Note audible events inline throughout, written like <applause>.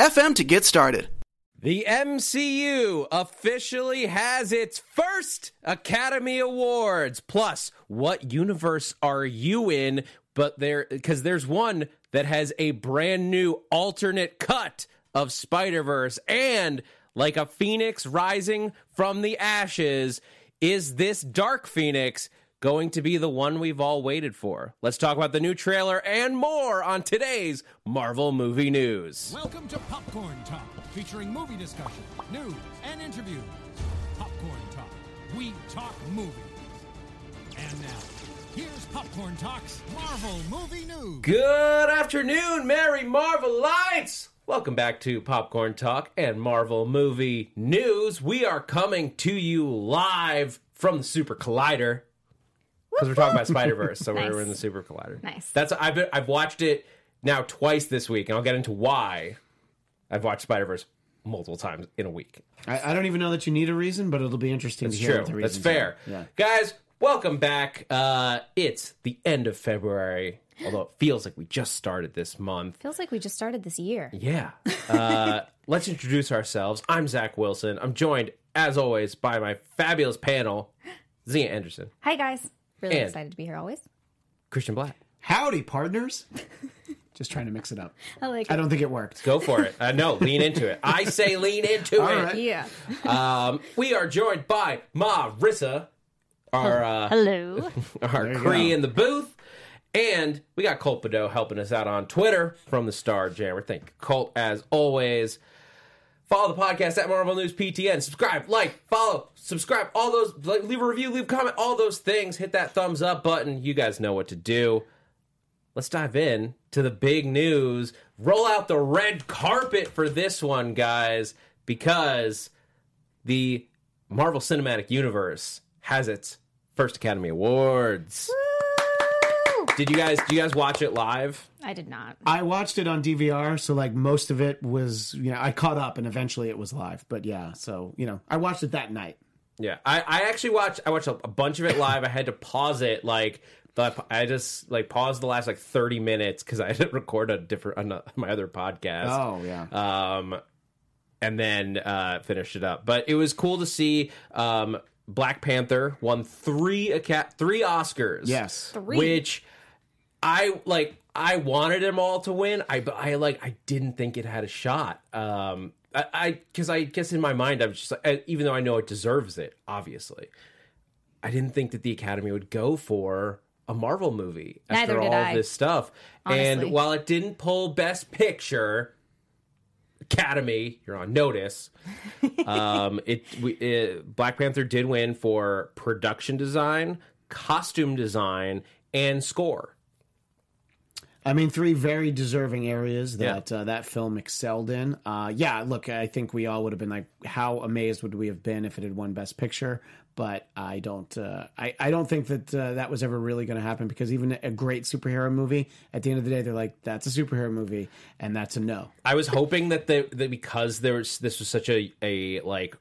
anchor.fm to get started. The MCU officially has its first Academy Awards. Plus, what universe are you in? But there, because there's one that has a brand new alternate cut of Spider Verse, and like a phoenix rising from the ashes, is this Dark Phoenix going to be the one we've all waited for? Let's talk about the new trailer and more on today's Marvel Movie News. Welcome to Popcorn Talk, featuring movie discussion, news, and interviews. Popcorn Talk, we talk movies. And now, here's Popcorn Talk's Marvel Movie News. Good afternoon, Merry Marvel Lights! Welcome back to Popcorn Talk and Marvel Movie News. We are coming to you live from the Super Collider because we're talking about Spider Verse, so Nice. we're in the Super Collider. Nice. That's I've been, I've watched it now twice this week, and I'll get into why I've watched Spider Verse multiple times in a week. I, I don't even know that you need a reason, but it'll be interesting It's to hear true. what the That's fair. Yeah. Guys, welcome back. Uh, it's the end of February, <gasps> although it feels like we just started this month. Feels like we just started this year. Yeah. Uh, <laughs> let's introduce ourselves. I'm Zach Wilson. I'm joined, as always, by my fabulous panel, Zia Anderson, Hi guys. Really And- excited to be here always. Christian Black. Howdy, partners. <laughs> Just trying to mix it up. I like I it. don't think it worked. Go for it. Uh, no, lean into it. I say lean into All it. right. Yeah. Um, we are joined by Marissa, our uh, Hello. <laughs> our you Cree go. in the booth. And we got Colt Bedeau helping us out on Twitter from the Star Jammer. Thank you, Colt, as always. Follow the podcast at Marvel News PTN. Subscribe, like, follow, subscribe, all those, like, leave a review, leave a comment, all those things. Hit that thumbs up button. You guys know what to do. Let's dive in to the big news. Roll out the red carpet for this one, guys, because the Marvel Cinematic Universe has its first Academy Awards. Woo! Did you guys do you guys watch it live? I did not. I watched it on DVR, so like most of it was, you know, I caught up and eventually it was live. But yeah, so, you know, I watched it that night. Yeah, I, I actually watched I watched a, a bunch of it live. I had to pause it like but I just like paused the last like thirty minutes because I had to record a different on my other podcast. Oh, yeah. um, and then uh, finished it up. But it was cool to see um, Black Panther won three Aca- three Oscars. Yes. Three. which I like. I wanted them all to win. I but I like. I didn't think it had a shot. Um, I because I, guess in my mind I was just like, uh, even though I know it deserves it, obviously, I didn't think that the Academy would go for a Marvel movie after Neither did all I. of this stuff. Honestly. And while it didn't pull Best Picture, Academy, you're on notice. <laughs> um, it, we, it Black Panther did win for production design, costume design, and score. I mean, three very deserving areas that uh, that film excelled in. Uh, yeah, look, I think we all would have been like, how amazed would we have been if it had won Best Picture? But I don't, uh, I, I don't think that uh, that was ever really going to happen because even a great superhero movie, at the end of the day, they're like, that's a superhero movie, and that's a no. I was hoping that they, that because there was this was such a a like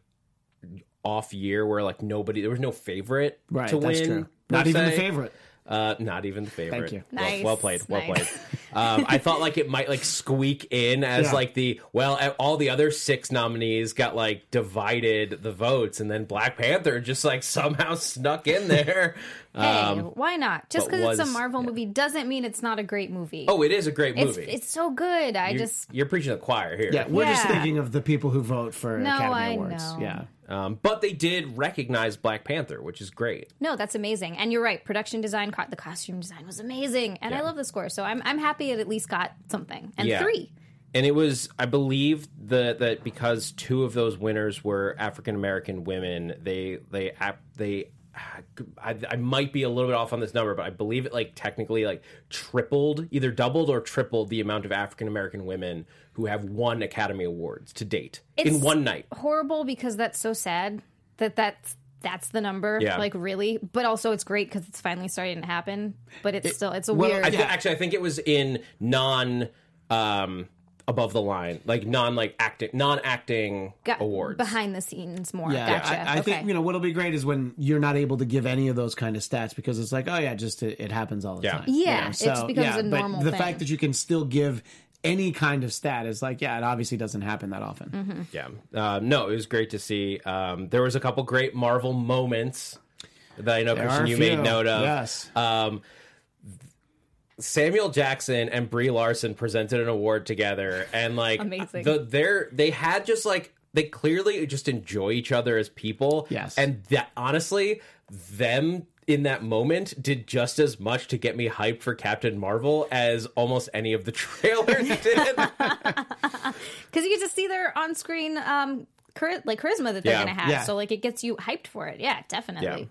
off year where like nobody there was no favorite Right, to that's win. true. Not even the favorite. Uh, not even the favorite. Thank you. Well, Nice, well played. Well nice. played. Um, I thought like it might like squeak in as Yeah. like the well, uh, all the other six nominees got like divided the votes, and then Black Panther just like somehow snuck in there. <laughs> Hey, Um, why not? Just because it's a Marvel movie doesn't mean it's not a great movie. oh, it is a great movie. it's so good. I you're, just you're preaching to the choir here. Yeah, we're just thinking of the people who vote for No, Academy I Awards. know. Yeah. Um, but they did recognize Black Panther, which is great. no, that's amazing. And you're right. Production design, co- the costume design was amazing, and I love the score. So I'm I'm happy it at least got something. And Yeah. three. and it was i believe the, that because two of those winners were african american women they they they I, I might be a little bit off on this number, but I believe it like technically like tripled, either doubled or tripled the amount of African American women who have won Academy Awards to date in one night. horrible because that's so sad that that's that's the number. Yeah. Like really, but also it's great because it's finally starting to happen. But it's still it's a well, weird. I th- actually, I think it was in non um, above the line, like non like acting, non acting got awards. behind the scenes more. Yeah, gotcha. I, I okay. think you know what'll be great is when you're not able to give any of those kind of stats because it's like, oh yeah, just it, it happens all the Yeah. time. Yeah, You it just becomes a but normal The thing. fact that you can still give any kind of stat is like, yeah, it obviously doesn't happen that often. Mm-hmm. Yeah. Uh, no, it was great to see. Um, there was a couple great Marvel moments that I know, There Christian, are a you made note of. Yes. Um, Samuel Jackson and Brie Larson presented an award together, and like Amazing. The, they're they had just like they clearly just enjoy each other as people. Yes. and that honestly, them in that moment did just as much to get me hyped for Captain Marvel as almost any of the <laughs> trailers <laughs> did. because you get to see their on-screen um chari- like charisma that they're Yeah. gonna have. Yeah. So like it gets you hyped for it. Yeah, definitely.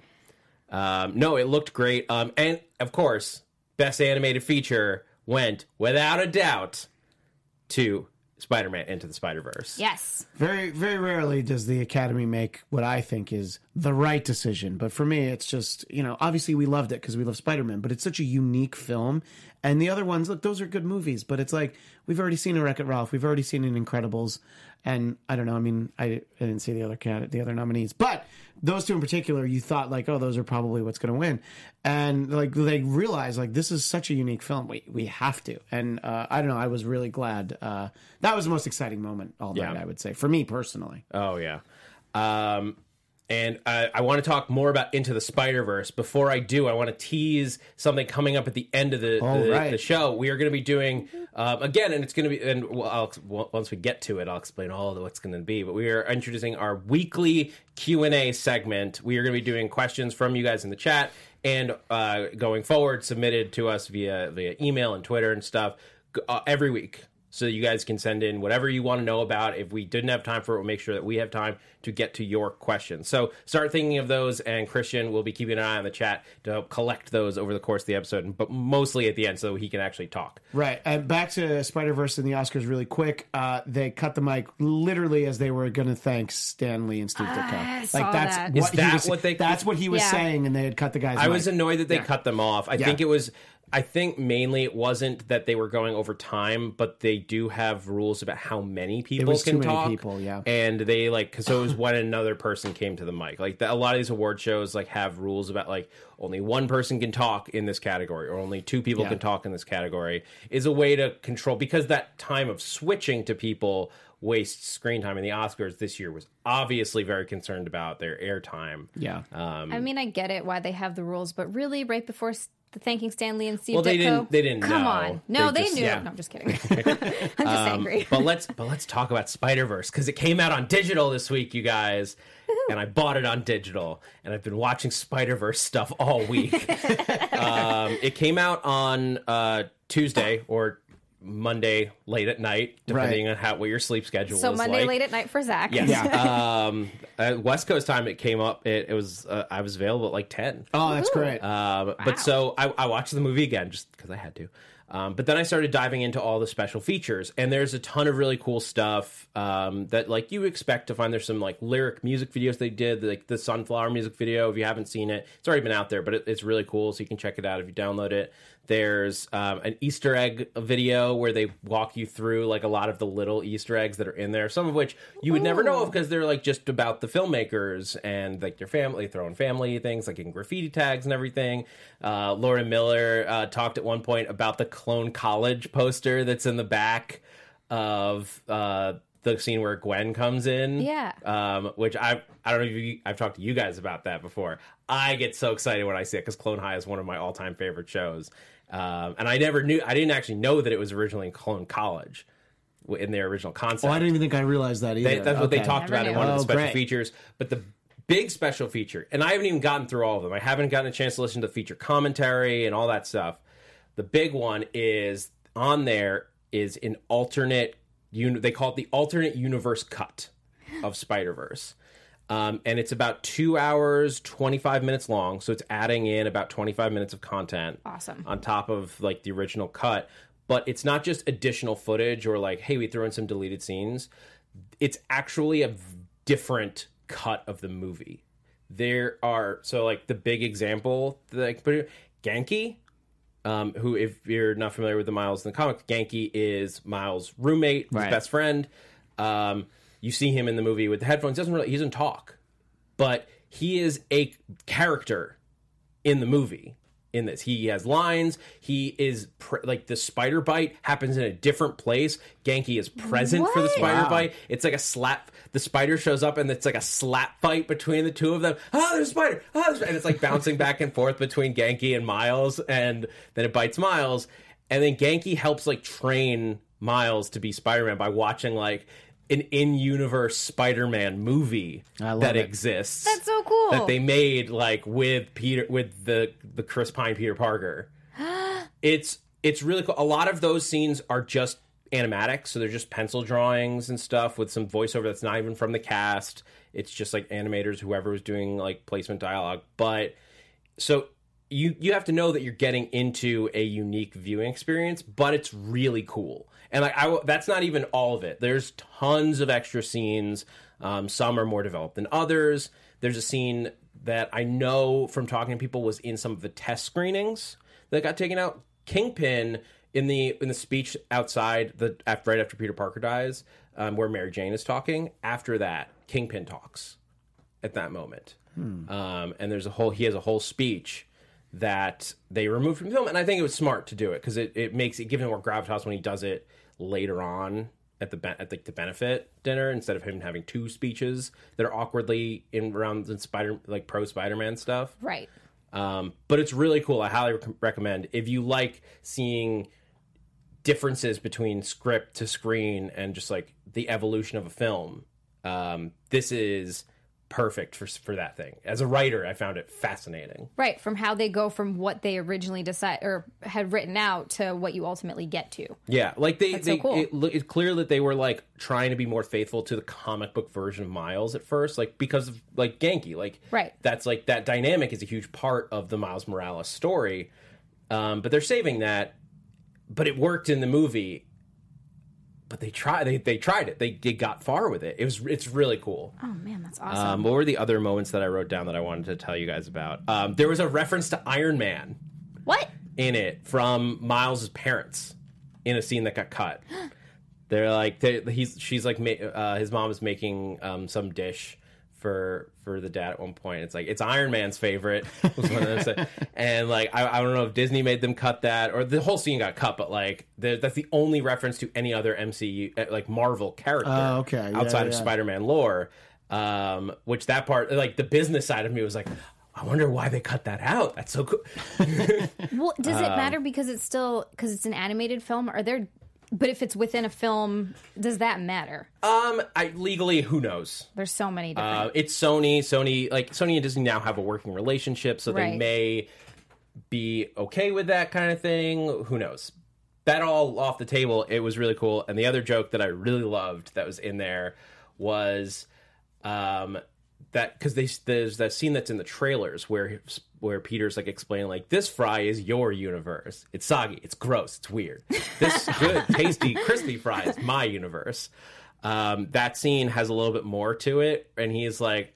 Um, no, it looked great. Um, and of course, best animated feature went without a doubt to Spider-Man Into the Spider-Verse. Yes. Very, very rarely does the Academy make what I think is the right decision. But for me, it's just, you know, obviously we loved it because we love Spider Man, but it's such a unique film. And the other ones, look, those are good movies, but it's like we've already seen a Wreck It Ralph, we've already seen an Incredibles. And I don't know, I mean, I, I didn't see the other cat, the other nominees, but those two in particular, you thought like, oh, those are probably what's going to win. And like they realized like this is such a unique film, we we have to. And uh, I don't know, I was really glad. Uh, that was the most exciting moment all night, Yeah. I would say, for me personally. Oh yeah. Um, and I, I want to talk more about Into the Spider Verse. Before I do, I want to tease something coming up at the end of the, the, right. the show. We are going to be doing um, again, and it's going to be. And well, I'll, once we get to it, I'll explain all of what's going to be. But we are introducing our weekly Q and A segment. We are going to be doing questions from you guys in the chat, and uh, going forward, submitted to us via via email and Twitter and stuff uh, every week so you guys can send in whatever you want to know about. If we didn't have time for it, we'll make sure that we have time to get to your questions. So start thinking of those, and Christian will be keeping an eye on the chat to help collect those over the course of the episode, but mostly at the end so he can actually talk. Right. And back to Spider Verse and the Oscars really quick. Uh, they cut the mic literally as they were going to thank Stan Lee and Steve Ditko. Like that's that. what Is he that was, what they- That's what he was Yeah. saying, and they had cut the guy's. I mic. was annoyed that they cut them off. I Yeah. think it was. I think mainly it wasn't that they were going over time, but they do have rules about how many people was can too many talk. people, yeah. and they like because so it was <laughs> when another person came to the mic. Like the, a lot of these award shows like have rules about like only one person can talk in this category or only two people Yeah. can talk in this category is a way to control because that time of switching to people wastes screen time. And the Oscars this year was obviously very concerned about their airtime. Yeah. Um, I mean, I get it why they have the rules, but really, right before s- the thanking Stan Lee and Steve Well, they Ditko, didn't- they didn't Come know. on, no, They they, just- knew. yeah. No, I'm just kidding. <laughs> I'm just <laughs> angry. but let's but let's talk about Spider Verse because it came out on digital this week, you guys, and I bought it on digital, and I've been watching Spider Verse stuff all week. <laughs> um, it came out on uh, Tuesday or Monday late at night, depending on how what your sleep schedule So was Monday like. late at night for Zach. Yes. <laughs> um, at West Coast time, it came up. It, it was uh, I was available at like ten. Oh, that's great. Um, But so I, I watched the movie again just because I had to. Um, but then I started diving into all the special features, and there's a ton of really cool stuff um, that like you expect to find. There's some like lyric music videos they did, like the Sunflower music video. If you haven't seen it, it's already been out there, but it, it's really cool, so you can check it out if you download it. There's um, an Easter egg video where they walk you through like a lot of the little Easter eggs that are in there, some of which you would never know of because they're like just about the filmmakers and like their family, throwing family things like in graffiti tags and everything. Uh, Lord Miller uh, talked at one point about the Clone College poster that's in the back of uh, the scene where Gwen comes in. Yeah. Um, which I I don't know if you, I've talked to you guys about that before. I get so excited when I see it because Clone High is one of my all time favorite shows. Um, and I never knew I didn't actually know that it was originally in Clone College in their original concept. oh, I didn't even think I realized that either. They, that's what they talked Never about in knew. one of the Oh, special great. features. But the big special feature, and I haven't even gotten through all of them. I haven't gotten a chance to listen to the feature commentary and all that stuff. The big one is on there is an alternate. uni- They call it the alternate universe cut of Spider Verse. Um, and it's about two hours, 25 minutes long. So it's adding in about 25 minutes of content. Awesome. On top of like the original cut. But it's not just additional footage or like, hey, we threw in some deleted scenes. It's actually a different cut of the movie. There are, so like the big example, like, Ganke, um, who, if you're not familiar with the Miles in the comic, Ganke is Miles' roommate, his Right. best friend. Um, you see him in the movie with the headphones. Doesn't really he doesn't talk, but he is a character in the movie. In this, he has lines. He is pr- like the spider bite happens in a different place. Ganke is present for the spider Wow. bite. It's like a slap. The spider shows up and it's like a slap fight between the two of them. Oh, there's a spider. Oh, there's... and it's like bouncing <laughs> back and forth between Ganke and Miles, and then it bites Miles, and then Ganke helps like train Miles to be Spider-Man by watching like an in-universe Spider-Man movie that it. exists. That's so cool. That they made like with Peter with the the Chris Pine Peter Parker. <gasps> it's it's really cool. A lot of those scenes are just animatic, so they're just pencil drawings and stuff with some voiceover that's not even from the cast. It's just like animators, whoever was doing like placement dialogue. But so you you have to know that you're getting into a unique viewing experience, but it's really cool. And like I, that's not even all of it. There's tons of extra scenes. Um, some are more developed than others. There's a scene that I know from talking to people was in some of the test screenings that got taken out. Kingpin in the in the speech outside the after, right after Peter Parker dies, um, where Mary Jane is talking. After that, Kingpin talks at that moment. Um, and there's a whole he has a whole speech that they removed from the film, and I think it was smart to do it because it, it makes it gives him more gravitas when he does it later on at the at the, the benefit dinner instead of him having two speeches that are awkwardly in around the Spider like pro Spider Man stuff. right. Um, but it's really cool. I highly rec- recommend if you like seeing differences between script to screen and just like the evolution of a film. Um, this is perfect for for that thing. As a writer, I found it fascinating. Right, from how they go from what they originally decide or had written out to what you ultimately get to. Yeah, like they, That's so they cool. it, it's clear that they were like trying to be more faithful to the comic book version of Miles at first, like because of like Ganke, like Right. That's like that dynamic is a huge part of the Miles Morales story, um, but they're saving that. But it worked in the movie. But they tried. They, they tried it. They, they got far with it. It was. It's really cool. Oh man, that's awesome. Um, what were the other moments that I wrote down that I wanted to tell you guys about? Um, there was a reference to Iron Man what? in it from Miles's parents in a scene that got cut. <gasps> They're like, they, he's she's like, uh, his mom is making um, some dish for for the dad at one point. It's like it's Iron Man's favorite, <laughs> was one of them said. and like I, I don't know if Disney made them cut that or the whole scene got cut, but like the, that's the only reference to any other MCU uh, like Marvel character Oh, okay. Yeah, outside of yeah. Spider-Man lore. Um, which that part, like the business side of me was like. I wonder why they cut that out. That's so cool. <laughs> Well, does Um, it matter because it's still because it's an animated film? Are there? But if it's within a film, does that matter? Um, I legally, who knows? There's so many different. Uh, it's Sony. Sony, like Sony and Disney now have a working relationship, so they Right. may be okay with that kind of thing. Who knows? That all off the table. It was really cool. And the other joke that I really loved that was in there was, um, that because there's that scene that's in the trailers where where Peter's like explaining like this fry is your universe. It's soggy. It's gross. It's weird. This <laughs> good, tasty, crispy fry is my universe. Um, that scene has a little bit more to it, and he's like,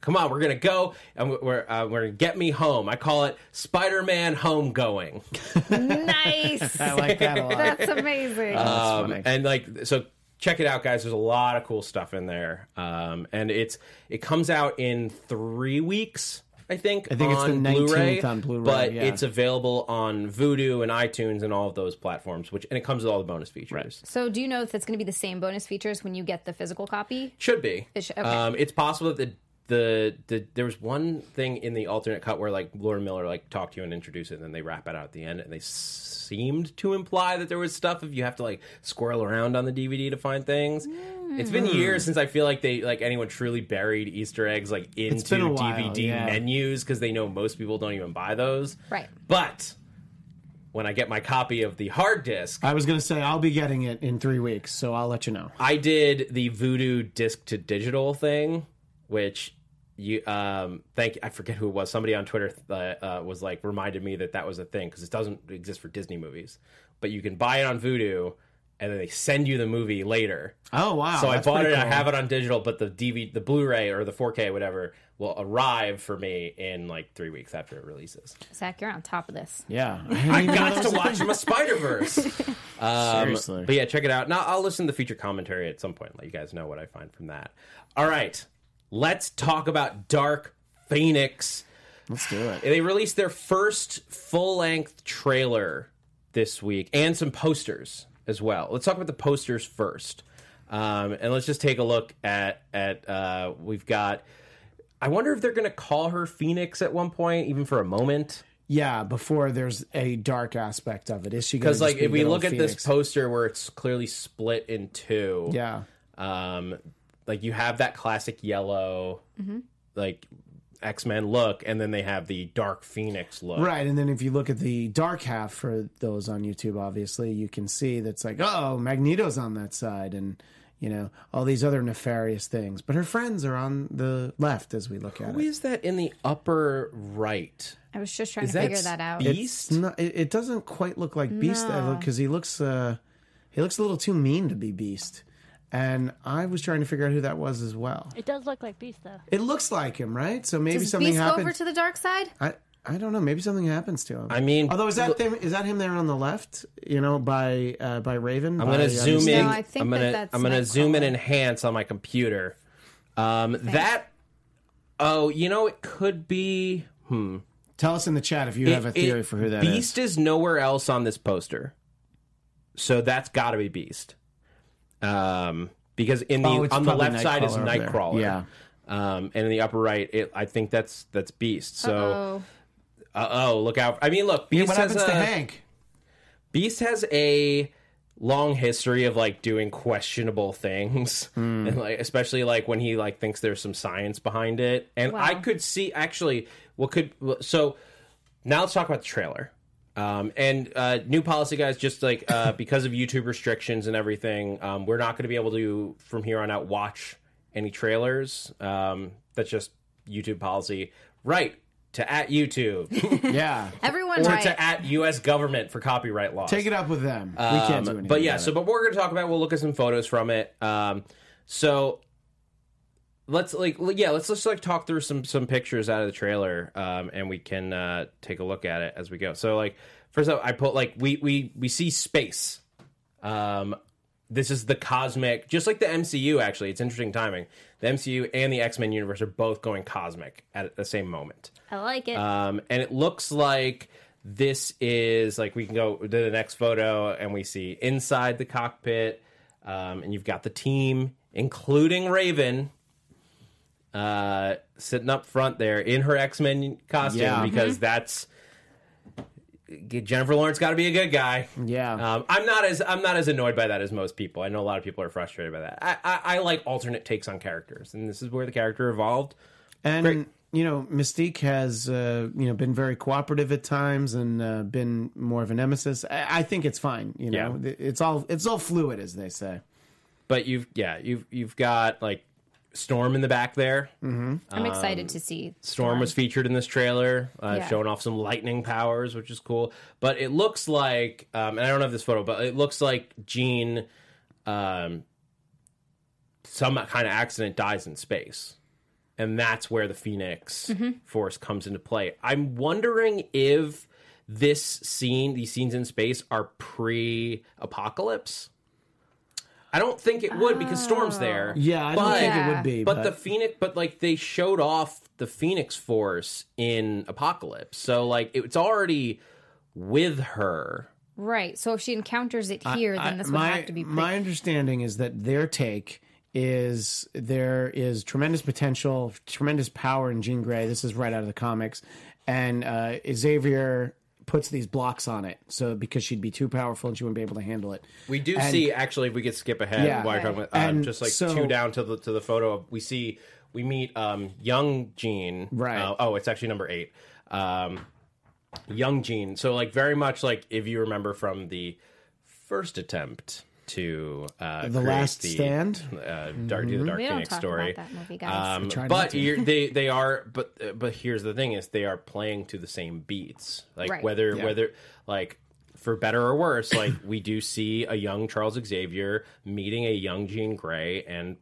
"Come on, we're gonna go, and we're we're, uh, we're gonna get me home." I call it Spider-Man homegoing. nice. <laughs> I like that a lot. That's amazing. Um, funny. and like so check it out guys there's a lot of cool stuff in there um, and it's it comes out in three weeks i think I think it's the on 19th Blu-ray, on Blu-ray, but yeah. it's available on Vudu and itunes and all of those platforms which and it comes with all the bonus features so, do you know if it's going to be the same bonus features when you get the physical copy? should be It should- okay. um, it's possible that the the, the there was one thing in the alternate cut where like Lord Miller like talked to you and introduced it and then they wrap it out at the end and they seemed to imply that there was stuff if you have to like squirrel around on the DVD to find things. It's been Hmm. years since I feel like they like anyone truly buried Easter eggs like into been while, DVD yeah. menus because they know most people don't even buy those. Right. But when I get my copy of the hard disk, I was gonna say I'll be getting it in three weeks, so I'll let you know. I did the Vudu disc to digital thing which you um thank I forget who it was. Somebody on Twitter uh, uh, was like reminded me that that was a thing because it doesn't exist for Disney movies, but you can buy it on Vudu. And then they send you the movie later. Oh wow! So I bought it. pretty I have it on digital, but the DVD, the Blu-ray or the 4K, whatever, will arrive for me in like three weeks after it releases. Zach, you're on top of this. Yeah, <laughs> I got to <laughs> watch my Spider Verse. <laughs> Um, Seriously. but yeah, check it out. Now I'll listen to the feature commentary at some point. Let you guys know what I find from that. All right, let's talk about Dark Phoenix. Let's do it. They released their first full-length trailer this week and some posters as well. Let's talk about the posters first, um, and let's just take a look at at uh, we've got. I wonder if they're going to call her Phoenix at one point, even for a moment. Yeah, before there's a dark aspect of it. Is she? gonna Because like if we look at this poster where it's clearly split in two, yeah, um, like you have that classic yellow, Mm-hmm. like X Men look, and then they have the Dark Phoenix look. right. And then if you look at the dark half for those on YouTube, obviously you can see that's like, oh, Magneto's on that side, and you know all these other nefarious things. But her friends are on the left as we look at Who it. is that in the upper right? I was just trying Is to that figure that out. Beast? Not, it, it doesn't quite look like Beast No. because he looks uh, he looks a little too mean to be Beast. And I was trying to figure out who that was as well. It does look like Beast, though. It looks like him, right? So maybe Does something Beast go happened. over to the dark side? I I don't know. Maybe something happens to him. I mean, although is that him, is that him there on the left? You know, by uh, by Raven. I'm gonna uh, zoom in. No, I think I'm that gonna that's I'm gonna zoom in Nightcrawler. and enhance on my computer. Um, that oh, you know, it could be. Hmm. Tell us in the chat if you have a It- theory it- for who that is. Beast is nowhere else on this poster, so that's got to be Beast. Um, because in the Oh, on the left side is Nightcrawler over there. Nightcrawler. Yeah. Um, and in the upper right, it, I think that's that's Beast. So, Oh, uh oh, look out! I mean, look, Yeah, Beast what has happens a, to Hank? Beast has a long history of like doing questionable things <laughs> Hmm. and like especially like when he like thinks there's some science behind it and i could see actually what could so now let's talk about the trailer um, and uh, new policy guys just like uh, <laughs> because of youtube restrictions and everything um, we're not going to be able to from here on out watch any trailers um, that's just youtube policy right to at youtube <laughs> Yeah, everyone or right. to at us government for copyright laws take it up with them. we can't do um, anything. but yeah, about so it. but we're gonna talk about. We'll look at some photos from it. Um, so let's like yeah, let's just like talk through some some pictures out of the trailer, um, and we can uh, take a look at it as we go. So like first up, I put like we we we see space. Um, this is the cosmic, just like the MCU. Actually, it's interesting timing. The MCU and the X Men universe are both going cosmic at the same moment. I like it. Um, and it looks like this is like we can go to the next photo and we see inside the cockpit, um, and you've got the team, including Raven, uh, sitting up front there in her X Men costume Yeah. because that's Jennifer Lawrence got to be a good guy. yeah, Um, I'm not as I'm not as annoyed by that as most people. I know a lot of people are frustrated by that. I, I, I like alternate takes on characters, and this is where the character evolved. and great. you know, Mystique has uh, you know been very cooperative at times and uh, been more of a nemesis. I, I think it's fine. You know, it's all it's all fluid, as they say. But you've yeah you've you've got like Storm in the back there. Mm-hmm. I'm excited to see Storm was featured in this trailer, uh, Yeah. showing off some lightning powers, which is cool. But it looks like, um, and I don't have this photo, but it looks like Jean, um, some kind of accident dies in space, and that's where the Phoenix Force comes into play. I'm wondering if this scene, these scenes in space, are pre-apocalypse. I don't think it would because Storm's there. Yeah, I don't but- think it would be. but, But, the Phoenix, but like they showed off the Phoenix Force in Apocalypse, so like it's already with her. right. So if she encounters it here, then this would my, have to be. Pre- my understanding is that their take is there is tremendous potential, tremendous power in Jean Grey. This is right out of the comics, and uh, Xavier puts these blocks on it, so because she'd be too powerful and she wouldn't be able to handle it. We do And- see actually, if we could skip ahead Yeah. while you're talking about, um, just like so- two down to the to the photo. Of, we see we meet um, young Jean. Right. Uh, oh, it's actually number eight. Um, young Jean. So like very much like if you remember from the first attempt to uh, The create Last Stand? uh, Dark, do the Dark We don't Phoenix talk story. about that movie, guys. Um, but you're, <laughs> they they are but uh, but here's the thing is they are playing to the same beats like Right. whether Yeah. whether like for better or worse <coughs> like we do see a young Charles Xavier meeting a young Jean Grey and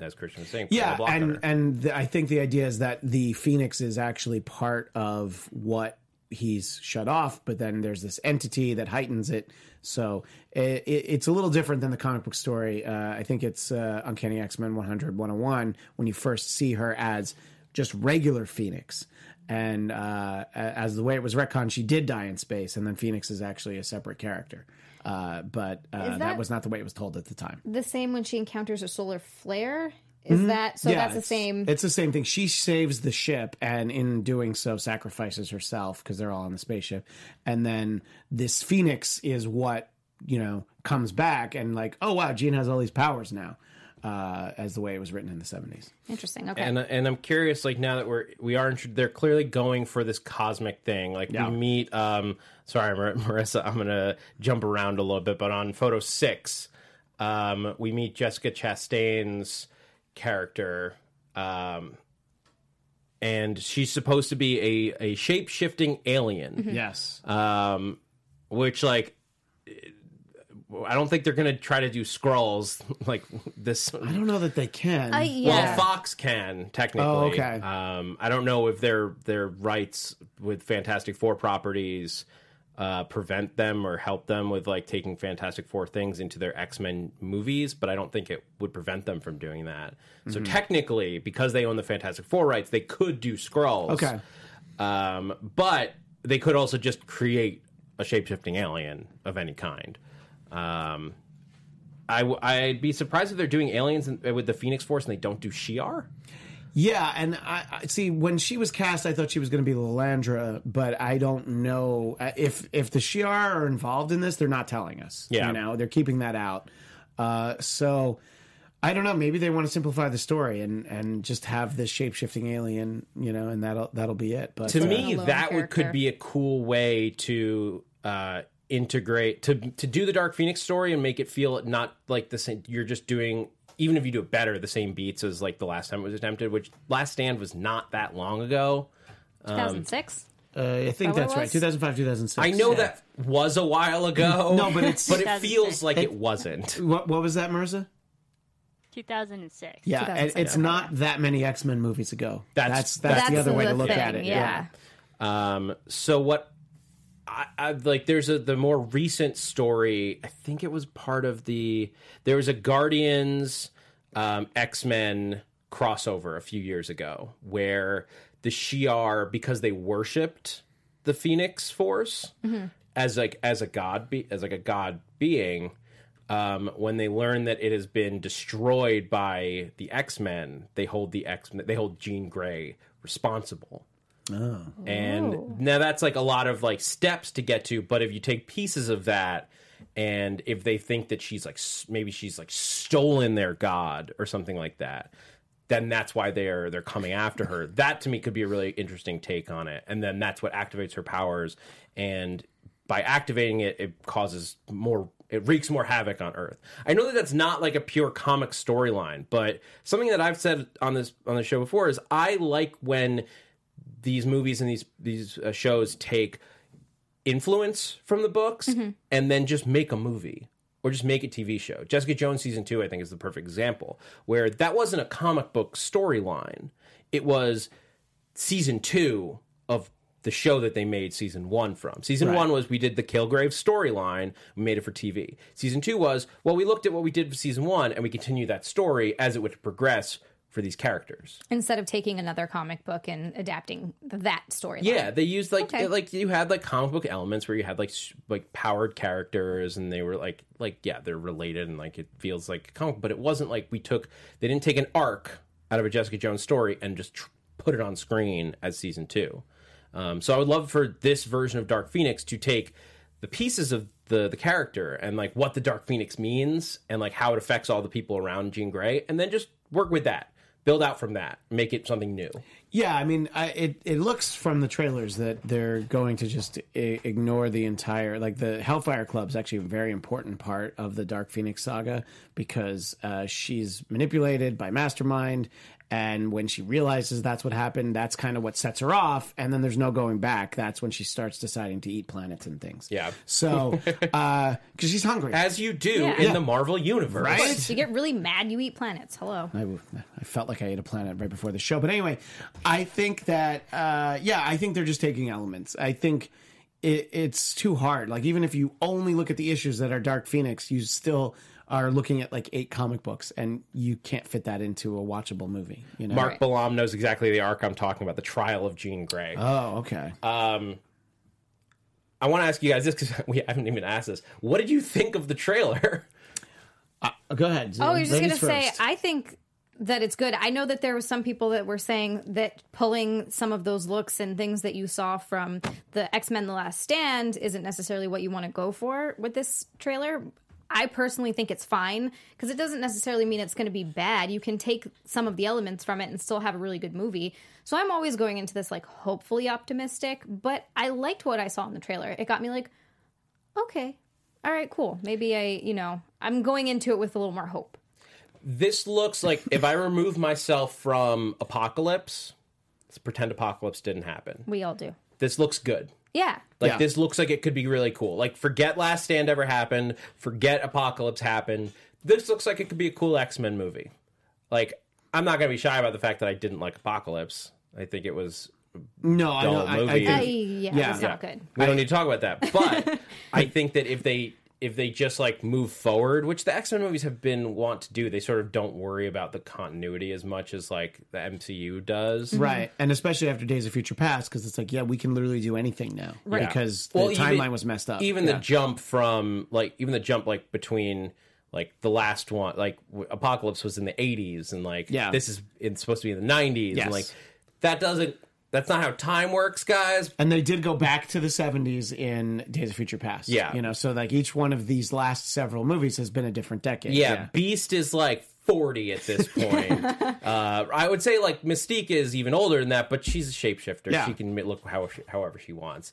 as Christian was saying yeah and and the, i think the idea is that the phoenix is actually part of what he's shut off but then there's this entity that heightens it so it, it, it's a little different than the comic book story. Uh, i think it's uh, uncanny x-men 100 101 when you first see her as just regular phoenix. And uh, as the way it was retconned she did die in space and then phoenix is actually a separate character. Uh, but uh, that, that- was not the way it was told at the time. the same when she encounters a solar flare. Is that so? that's the Mm-hmm. same. It's the same thing. She saves the ship, and in doing so, sacrifices herself because they're all on the spaceship. And then this Phoenix is what you know comes back, and like, oh wow, Jean has all these powers now, uh, as the way it was written in the seventies. Interesting. Okay. and and I'm curious, like now that we're we are intro- they're clearly going for this cosmic thing. Like Yeah. we meet, um, sorry, Mar- Marissa, I'm gonna jump around a little bit, but on photo six, um, we meet Jessica Chastain's character, um, and she's supposed to be a a shape shifting alien, Yes, um, which like. I don't think they're gonna try to do Skrulls <laughs> like this. I don't know that they can. I, yeah. Well, Fox can technically. Oh, okay. Um, I don't know if their their rights with Fantastic Four properties uh, prevent them or help them with like taking Fantastic Four things into their X Men movies, but I don't think it would prevent them from doing that. So Mm-hmm. technically, because they own the Fantastic Four rights, they could do Skrulls. Okay. Um, but they could also just create a shape shifting alien of any kind. Um, I w- I'd be surprised if they're doing aliens in, with the Phoenix Force and they don't do Shi'ar. Yeah, and I, I see when she was cast, I thought she was going to be Lilandra, but I don't know Uh, if if the Shi'ar are involved in this. They're not telling us. Yeah. you know, they're keeping that out. Uh, so I don't know. Maybe they want to simplify the story and and just have this shape shifting alien, you know, and that'll that'll be it. But To uh, me, that would, could be a cool way to uh, integrate to to do the Dark Phoenix story and make it feel not like the same. You're just doing even if you do it better, the same beats as like the last time it was attempted. Which Last Stand was not that long ago. 2006. uh, I think what that's right. was? 2005, 2006. I know that was a while ago. <laughs> No, but it's- but it 2006. feels like it wasn't. What what was that, Marissa? 2006. Yeah, and 2006, it's okay. not that many X Men movies ago. That's- that's that's, that's the other way to look thing, at it. Yeah. Um, so what I, I like there's a the more recent story. I think it was part of the there was a Guardians um, X Men crossover a few years ago where the Shi'ar because they worshipped the Phoenix Force as like as a god be as like a god being. Um, when they learn that it has been destroyed by the X Men, they hold the X Men they hold Jean Grey responsible. Oh. And now that's like a lot of like steps to get to, but if you take pieces of that and if they think that she's like maybe she's like stolen their god or something like that, then that's why they're they're coming after her. That to me could be a really interesting take on it. And then that's what activates her powers and by activating it it causes more it wreaks more havoc on earth i know that that's not like a pure comic storyline but something that i've said on this on the show before is i like when these movies and these these uh, shows take influence from the books and then just make a movie or just make a TV show. Jessica Jones season 2 I think is the perfect example where that wasn't a comic book storyline. It was season 2 of the show that they made season 1 from. Season Right. 1 was we did the Kilgrave storyline, we made it for TV. Season 2 was well we looked at what we did for season 1 and we continued that story as it would progress for these characters. Instead of taking another comic book and adapting that storyline. Yeah, they used like Okay. like you had like comic book elements where you had like like powered characters and they were like like yeah they're related and like it feels like a comic, but it wasn't like we took they didn't take an arc out of a Jessica Jones story and just tr- put it on screen as season two. Um, so I would love for this version of Dark Phoenix to take the pieces of the the character and like what the Dark Phoenix means and like how it affects all the people around Jean Grey, and then just work with that, build out from that, make it something new. Yeah, I mean, I, it it looks from the trailers that they're going to just I- ignore the entire like the Hellfire Club is actually a very important part of the Dark Phoenix saga because uh, she's manipulated by Mastermind, and when she realizes that's what happened, that's kind of what sets her off, and then there's no going back. That's when she starts deciding to eat planets and things. Yeah. So, <laughs> because she's hungry, As you do Yeah. in Yeah. the Marvel universe. Right? You get really mad, you eat planets. Hello. I, I felt like I ate a planet right before the show. But anyway, I think that, uh, yeah, I think they're just taking elements. I think it, it's too hard. Like, even if you only look at the issues that are Dark Phoenix, you still are looking at like eight comic books and you can't fit that into a watchable movie, you know? Mark Balam knows exactly the arc I'm talking about, the trial of Jean Grey. Oh, okay. Um, I want to ask you guys this because <laughs> we haven't even asked this. What did you think of the trailer? <laughs> Uh, go ahead. Oh, you're just going to Ladies say. I think that it's good. I know that there were some people that were saying that pulling some of those looks and things that you saw from the X Men The Last Stand isn't necessarily what you want to go for with this trailer. I personally think it's fine because it doesn't necessarily mean it's going to be bad. You can take some of the elements from it and still have a really good movie. So I'm always going into this like hopefully optimistic, but I liked what I saw in the trailer. It got me like, okay, all right, cool. Maybe I, you know, I'm going into it with a little more hope. This looks like if I remove myself from Apocalypse, let's pretend Apocalypse didn't happen. We all do. This looks good. Yeah. Like Yeah. this looks like it could be really cool. Like forget Last Stand ever happened, forget Apocalypse happened. This looks like it could be a cool X-Men movie. Like I'm not going to be shy about the fact that I didn't like Apocalypse. I think it was no, I, dull I, I movie. think, I, yeah, Yeah. it's not good. we don't need to talk about that. But <laughs> I think that if they if they just like move forward, which the X Men movies have been want to do, they sort of don't worry about the continuity as much as like the MCU does. Mm-hmm. Right, and especially after Days of Future Past, because it's like, yeah, we can literally do anything now, Yeah. Because the Well, even- timeline was messed up. Even Yeah. the jump from like even the jump like between like the last one like w- Apocalypse was in the 80s and like Yeah. this is it's supposed to be in the 90s Yes. and like that doesn't that's not how time works, guys. And they did go back to the 70s in Days of Future Past. Yeah. You know, so like each one of these last several movies has been a different decade. Yeah, Beast is like 40 at this <laughs> point. uh, I would say like Mystique is even older than that, but she's a shapeshifter. Yeah. She can look how, however she wants.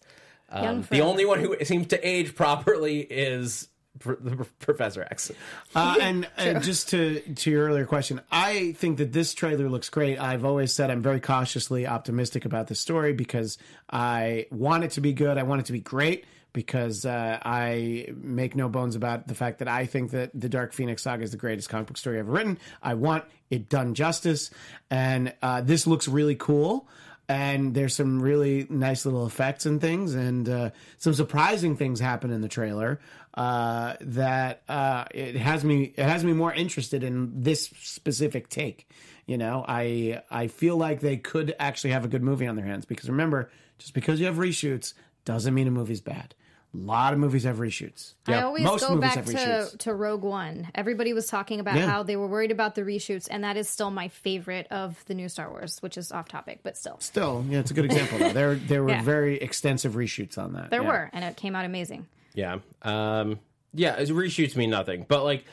Um, the only one who seems to age properly is Pr- <laughs> Professor X. Uh, and just to to your earlier question, I think that this trailer looks great. I've always said I'm very cautiously optimistic about the story because I want it to be good. I want it to be great because uh, I make no bones about the fact that I think that the Dark Phoenix saga is the greatest comic book story ever written. I want it done justice, and uh, this looks really cool. And there's some really nice little effects and things, and uh, some surprising things happen in the trailer uh, that uh, it has me it has me more interested in this specific take. You know, I I feel like they could actually have a good movie on their hands because remember, just because you have reshoots doesn't mean a movie's bad. A lot of movies have reshoots. I always Most go movies back have to, reshoots. to Rogue One. Everybody was talking about Yeah. how they were worried about the reshoots, and that is still my favorite of the new Star Wars, which is off topic, but still. Still, yeah, it's a good example. Though. There there were <laughs> Yeah. very extensive reshoots on that. There yeah. were, and it came out amazing. Yeah. Um, yeah, it reshoots mean nothing. But like,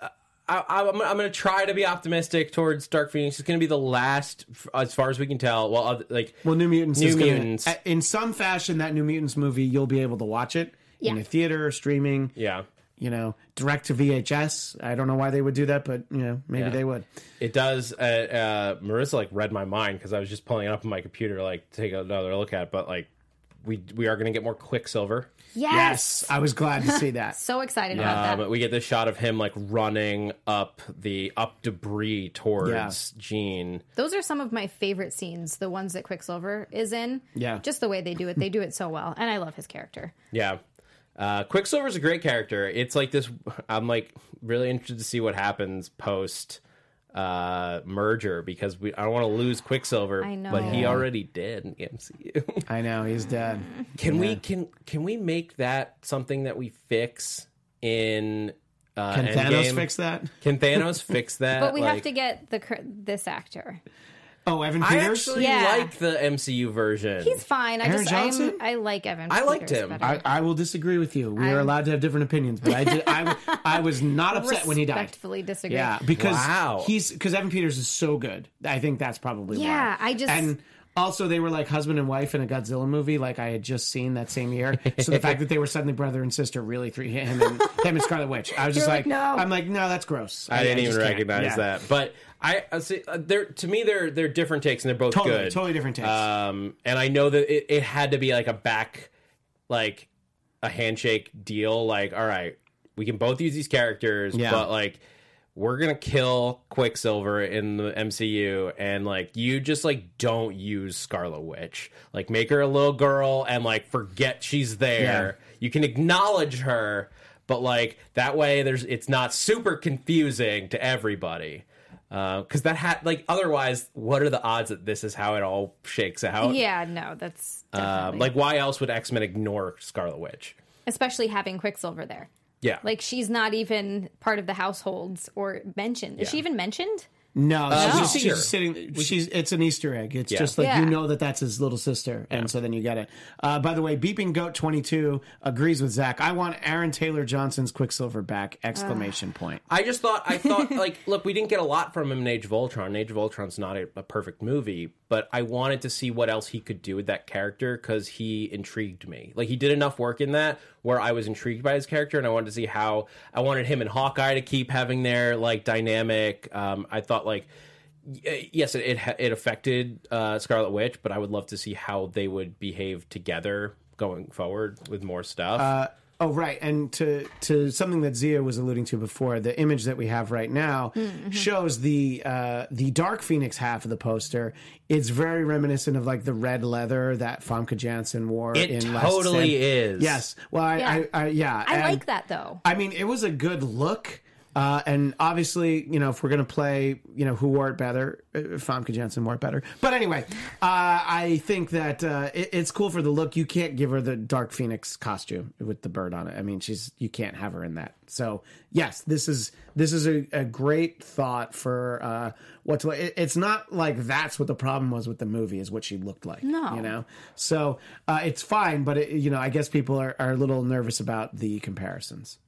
I, I, I'm, I'm going to try to be optimistic towards Dark Phoenix. It's going to be the last, as far as we can tell. Well, like, Well, New Mutants. New is gonna- Mutants. uh, in some fashion, that New Mutants movie, you'll be able to watch it in Yeah. a theater, streaming. yeah. You know, direct to VHS. I don't know why they would do that, but you know, maybe Yeah. they would. It does. Uh, uh, Marissa like read my mind because I was just pulling it up on my computer, like to take another look at. it. But like, we we are going to get more Quicksilver. Yes! yes, I was glad to see <laughs> that. So excited about Um, that. we get this shot of him like running up the up debris towards Yeah. Jean. Those are some of my favorite scenes, the ones that Quicksilver is in. Yeah. Just the way they do it. They do it so well, and I love his character. Yeah. Uh, Quicksilver's a great character. It's like this. I'm like really interested to see what happens post uh, merger because we I don't want to lose Quicksilver. I know. but he already did in the MCU. <laughs> I know he's dead. <laughs> can we can can we make that something that we fix in? Uh, Can Thanos Endgame? fix that? Can Thanos fix <laughs> that? But we have to get the cur- this actor. Oh, Evan Peters. I actually Yeah. like the MCU version. He's fine. I Aaron just Johnson? I'm, I like Evan. I liked Peters him. I, I will disagree with you. We are I'm- allowed to have different opinions, but I did, I, I was not upset when he died. Respectfully disagree. Yeah, because Wow. he's because Evan Peters is so good. I think that's probably why. Yeah, why. I just- and also they were like husband and wife in a Godzilla movie, like I had just seen that same year. So the <laughs> fact that they were suddenly brother and sister really threw him and him and Scarlet Witch. I was just You're like, like, no. I'm like, no, that's gross. I didn't even recognize Yeah. that, but I I see, uh, they're to me they're they're different takes and they're both Totally, good, totally different takes. Um, and I know that it, it had to be like a back, like a handshake deal. Like, all right, we can both use these characters, Yeah. but like we're gonna kill Quicksilver in the MCU, and like you just like don't use Scarlet Witch. Like, make her a little girl and like forget she's there. You can acknowledge her, but like that way, there's it's not super confusing to everybody. Because that had like otherwise, what are the odds that this is how it all shakes out? Yeah, no, that's Um, like, why else would X Men ignore Scarlet Witch? especially having Quicksilver there. Yeah, Like she's not even part of the households or mentioned. Is she even mentioned? No, we she's, see she's her. sitting. She's it's an Easter egg. It's Yeah. just like Yeah. you know that that's his little sister, and so then you get it. Uh, by the way, beeping goat twenty two agrees with Zach. I want Aaron Taylor Johnson's Quicksilver back! Exclamation point. I just thought I thought <laughs> like look, we didn't get a lot from him in Age of Ultron. Age of Ultron's not a, a perfect movie, but I wanted to see what else he could do with that character because he intrigued me. Like he did enough work in that where I was intrigued by his character, and I wanted to see how I wanted him and Hawkeye to keep having their like dynamic. Um, I thought like. Yes, it it, it affected uh, Scarlet Witch, but I would love to see how they would behave together going forward with more stuff. Oh right, and to to something that Zia was alluding to before, the image that we have right now shows the uh, the Dark Phoenix half of the poster. It's very reminiscent of like the red leather that Famke Janssen wore. It in Last totally Stand. is. Yes. Well, I, Yeah. I, I yeah, I like that though. I mean, it was a good look. Uh, and obviously, you know, if we're going to play, you know, who wore it better, uh, Famke Janssen wore it better. But anyway, uh, I think that uh, it, it's cool for the look. You can't give her the Dark Phoenix costume with the bird on it. I mean, she's you can't have her in that. So yes, this is this is a, a great thought for uh, what to. It, it's not like that's what the problem was with the movie is what she looked like. No. you know. So uh, it's fine, but it, you know, I guess people are, are a little nervous about the comparisons.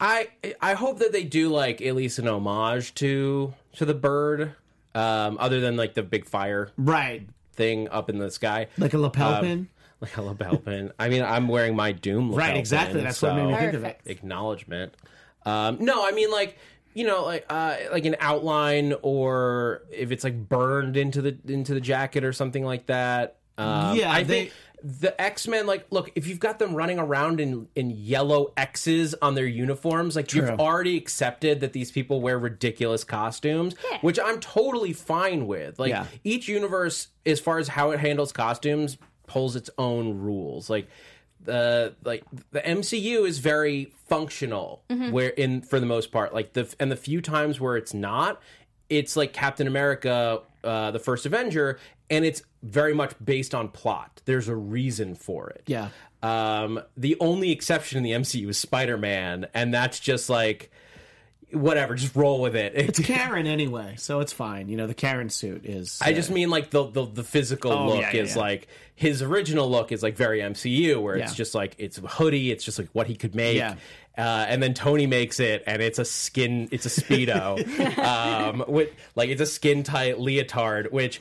I I hope that they do like at least an homage to to the bird, um, other than like the big fire Right. thing up in the sky, Like a lapel Um, pin? <laughs> like a lapel pin. I mean, I'm wearing my Doom lapel Right, exactly. pin, That's what made me so- think of it. Acknowledgement. Um, no, I mean like you know like uh, like an outline or if it's like burned into the into the jacket or something like that. Um, Yeah, I they- think the X Men like look if you've got them running around in in yellow X's on their uniforms, like True. you've already accepted that these people wear ridiculous costumes, Yeah. which I'm totally fine with. Like Yeah. each universe, as far as how it handles costumes, pulls its own rules. Like the like the MCU is very functional mm-hmm. where in for the most part like the and the few times where it's not it's like Captain America uh the first Avenger and it's very much based on plot there's a reason for it Yeah. um the only exception in the MCU is Spider-Man and that's just like whatever just roll with it It's <laughs> Karen anyway, so it's fine. You know, the Karen suit is. I just mean like the the, the physical Oh, look yeah, yeah, is yeah. like his original look is like very MCU where it's just like it's a hoodie, it's just like what he could make. Uh, and then Tony makes it, and it's a skin, it's a speedo, <laughs> um, with like it's a skin tight leotard, which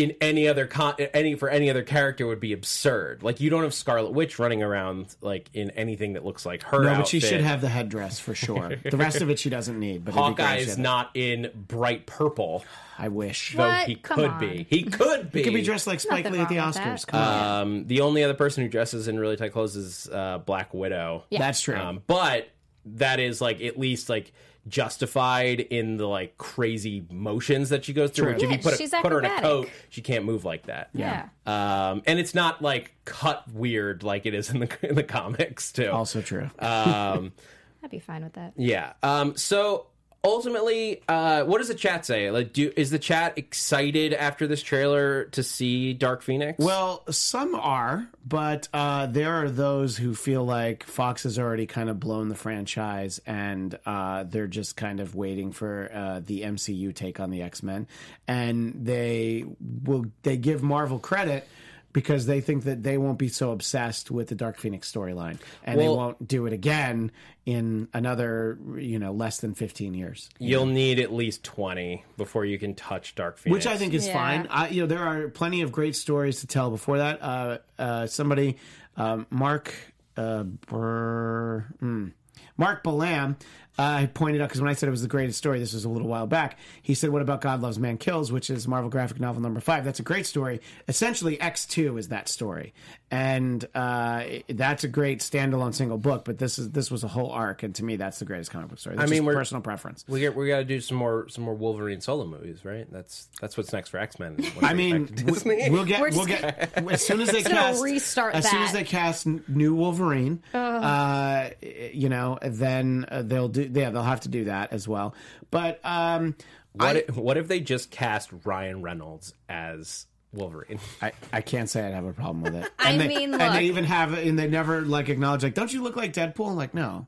in any other con- any for any other character would be absurd. Like you don't have Scarlet Witch running around like in anything that looks like her. No, but she should have the headdress for sure. the rest of it she doesn't need. But it'd be great Hawkeye is not in bright purple, I wish. though What? he Come could on. be. He could be. He could be dressed like Spike Nothing Lee at the Oscars. that. Come on. Um, the only other person who dresses in really tight clothes is uh, Black Widow. Yeah. That's true. Um, but that is like at least like justified in the like crazy motions that she goes through. True. Which if you Yeah, put, she's a, put her in a coat, she can't move like that. Yeah. Um, and it's not like cut weird like it is in the <laughs> in the comics too. also true. Um, <laughs> I'd be fine with that. yeah. Um, so ultimately, uh, what does the chat say? Like, do is the chat excited after this trailer to see Dark Phoenix? Well, some are, but uh, there are those who feel like Fox has already kind of blown the franchise, and uh, they're just kind of waiting for uh, the MCU take on the X Men, and they will they give Marvel credit. Because they think that they won't be so obsessed with the Dark Phoenix storyline, and they won't do it again in another, you know, less than fifteen years. You'll need at least twenty before you can touch Dark Phoenix. which I think is Yeah. fine. I, you know, there are plenty of great stories to tell before that. Uh, uh, somebody, um, Mark, uh, Burr, hmm. Mark Balam, uh, pointed out because when I said it was the greatest story, this was a little while back. He said, "What about God Loves Man Kills?" which is Marvel graphic novel number five. That's a great story. Essentially, X two is that story, and uh, that's a great standalone single book. But this is this was a whole arc, and to me, that's the greatest comic book story. That's I mean, just personal preference. we got, we got to do some more some more Wolverine solo movies, right? That's that's what's next for X Men. I mean, we- we'll get We're we'll get as soon as they <laughs> cast restart as soon as they cast new Wolverine, uh, you know, then uh, they'll do yeah they'll have to do that as well. But um, what I, if, what if they just cast Ryan Reynolds as Wolverine? I I can't say I'd have a problem with it. <laughs> I And they, mean, and they even have and they never like acknowledge like don't you look like Deadpool? Like no,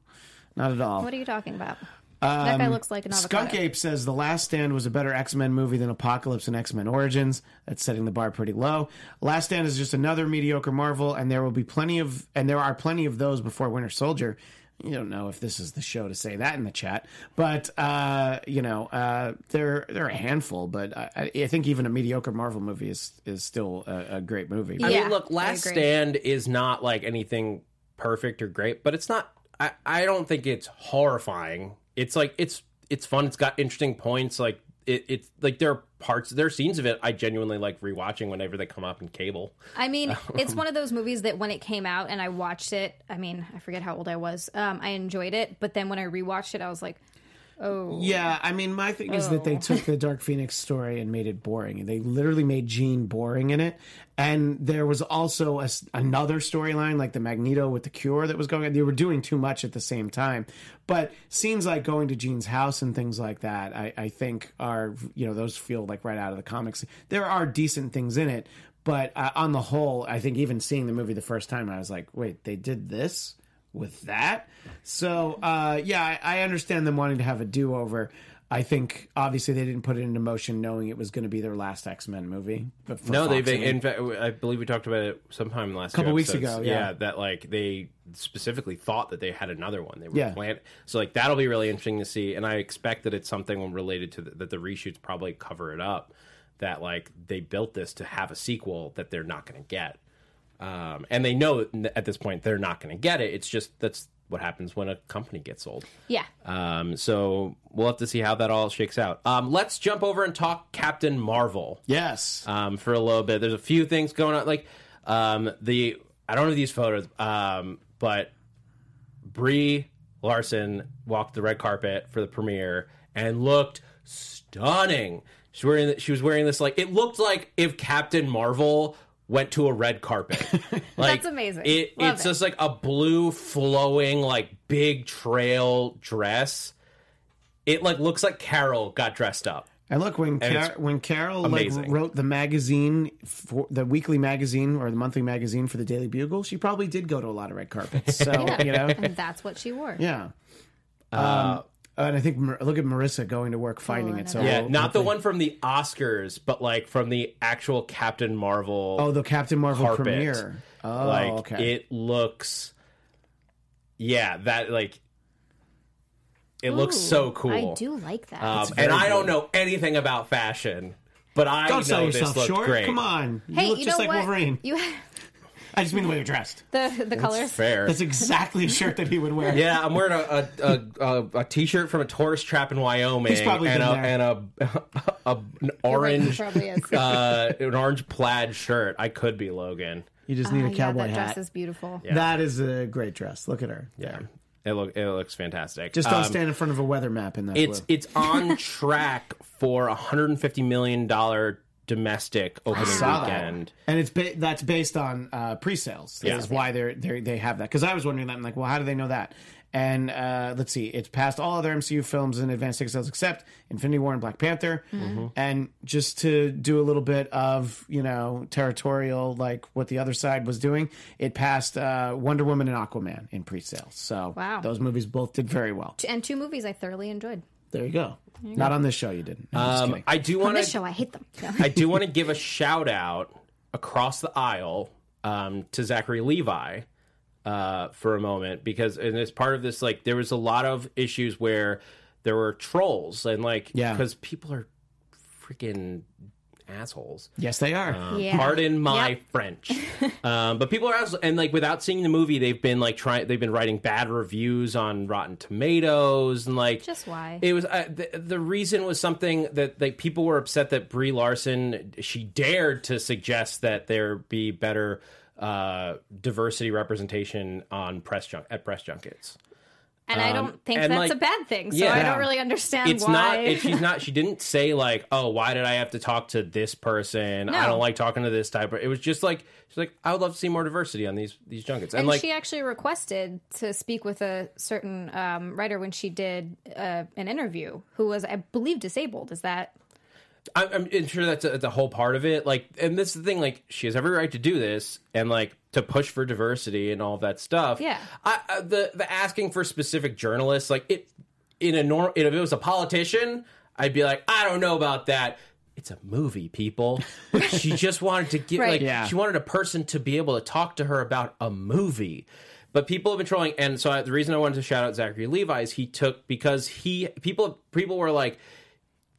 not at all. What are you talking about? that guy looks like an avocado. Um, Skunk Ape says The Last Stand was a better X Men movie than Apocalypse and X Men Origins. That's setting the bar pretty low. Last Stand is just another mediocre Marvel, and there will be plenty of, and there are plenty of those before Winter Soldier. You don't know if this is the show to say that in the chat, but uh, you know uh, they're they're a handful. But I, I think even a mediocre Marvel movie is is still a, a great movie. I mean, look, Last. Stand is not like anything perfect or great, but it's not. I, I don't think it's horrifying. It's like it's it's fun. It's got interesting points. Like it, it's like there are parts, there are scenes of it I genuinely like rewatching whenever they come up in cable. I mean, <laughs> it's one of those movies that when it came out and I watched it, I mean, I forget how old I was. Um, I enjoyed it, but then when I rewatched it, I was like, oh, Yeah, I mean, my thing is that they took the Dark Phoenix story and made it boring. They literally made Jean boring in it. And there was also a another storyline, like the Magneto with the cure that was going on. They were doing too much at the same time. But scenes like going to Jean's house and things like that, I, I think are, you know, those feel like right out of the comics. There are decent things in it. But uh, on the whole, I think even seeing the movie the first time, I was like, wait, they did this? With that. So uh, yeah, I, I understand them wanting to have a do over. I think obviously they didn't put it into motion knowing it was going to be their last X Men movie. But for No, Fox, they've I in fact, I believe we talked about it sometime last Couple weeks ago, yeah. that like they specifically thought that they had another one. They were Yeah. planned, so like that'll be really interesting to see. And I expect that it's something related to the, that the reshoots probably cover it up. That like they built this to have a sequel that they're not going to get, um, and they know at this point they're not going to get it. It's just that's what happens when a company gets sold. yeah. Um, so we'll have to see how that all shakes out. Um, let's jump over and talk Captain Marvel yes, um, for a little bit. There's a few things going on. Like um, the I don't know these photos, um, but Brie Larson walked the red carpet for the premiere and looked stunning. She wearing she was wearing this like it looked like if Captain Marvel went to a red carpet. <laughs> Like That's amazing. It, Love it's it. just like a blue flowing like big trail dress. It like looks like Carol got dressed up. and look when Car- it's when Carol like amazing. wrote the magazine for the weekly magazine or the monthly magazine for the Daily Bugle, she probably did go to a lot of red carpets. <laughs> So you know, And that's what she wore. yeah. Um, and I think Mar- look at Marissa going to work finding Oh, it. So Yeah, not the one from the Oscars, but like from the actual Captain Marvel. Oh, the Captain Marvel Carpet. premiere. Oh, like okay. it looks. Yeah, that like. It looks so cool. I do like that. Um, very and I don't know anything about fashion, but I Don't sell know yourself this looked short. great. Come on, you hey, look you just know like what? Wolverine. You I just mean the way you're dressed. the the colors. Fair. That's exactly a shirt that he would wear. Yeah, I'm wearing a a, a, a, a t-shirt from a tourist trap in Wyoming, He's probably and a, been and a, <laughs> a an orange probably is. <laughs> uh, an orange plaid shirt. I could be Logan. You just Ah, need a yeah, cowboy that dress is beautiful. That is a great dress. Look at her. Yeah, it look it looks fantastic. Just don't Um, stand in front of a weather map in that It's blue. it's on <laughs> track for a hundred and fifty million dollar domestic opening Saw that. weekend. And it's ba- that's based on uh, pre-sales. Yeah. That's why they're, they they have that. Because I was wondering that. I'm like, well, how do they know that? and uh, let's see, it's passed all other MCU films in advanced ticket sales except Infinity War and Black Panther. And just to do a little bit of you know territorial, like what the other side was doing, it passed uh, Wonder Woman and Aquaman in pre-sales. So Wow. those movies both did very well. And two movies I thoroughly enjoyed. There you go. Not on this show, you didn't. No, I'm just Um, kidding. I do On want this to. show, I hate them. No. <laughs> I do want to give a shout out across the aisle um, to Zachary Levi uh, for a moment because, and as part of this, like there was a lot of issues where there were trolls and like, Yeah. because people are freaking assholes. yes, they are. Um, Yeah. Pardon my Yep. French, <laughs> um, but people are also, and like without seeing the movie, they've been like trying. They've been writing bad reviews on Rotten Tomatoes and like Just why? it was. Uh, the, the reason was something that like people were upset that Brie Larson she dared to suggest that there be better uh, diversity representation on press junk at press junkets. And I don't think that's like- a bad thing. So Yeah. I don't really understand It's why. not. It, she's not. <laughs> She didn't say like, "Oh, why did I have to talk to this person? I don't like talking to this type." It was just like she's like, "I would love to see more diversity on these these junkets." And, and like, she actually requested to speak with a certain um, writer when she did uh, an interview who was, I believe, disabled. Is that I'm, I'm sure that's a, that's a whole part of it. Like, and this is the thing. Like, she has every right to do this, and like to push for diversity and all that stuff. Yeah. I, I, the the asking for specific journalists, like it in a norm. If it was a politician, I'd be like, I don't know about that. It's a movie, people. <laughs> she just wanted to get Right. like Yeah. she wanted a person to be able to talk to her about a movie. But people have been trolling, and so I, the reason I wanted to shout out Zachary Levi is he took because he people people were like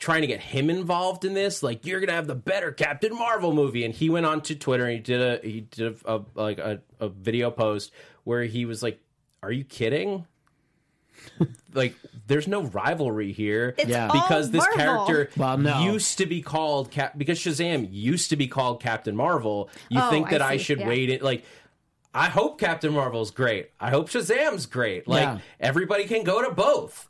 trying to get him involved in this. Like you're gonna have the better Captain Marvel movie, and he went on to Twitter and he did a he did a, a like a, a video post where he was like, "Are you kidding?" <laughs> like there's no rivalry here It's Yeah. all because this Marvel. character Well, no. used to be called Cap because Shazam used to be called Captain Marvel. You Oh, think that I I, should yeah. wait it like I hope Captain Marvel's great. I hope Shazam's great. Like Yeah. everybody can go to both.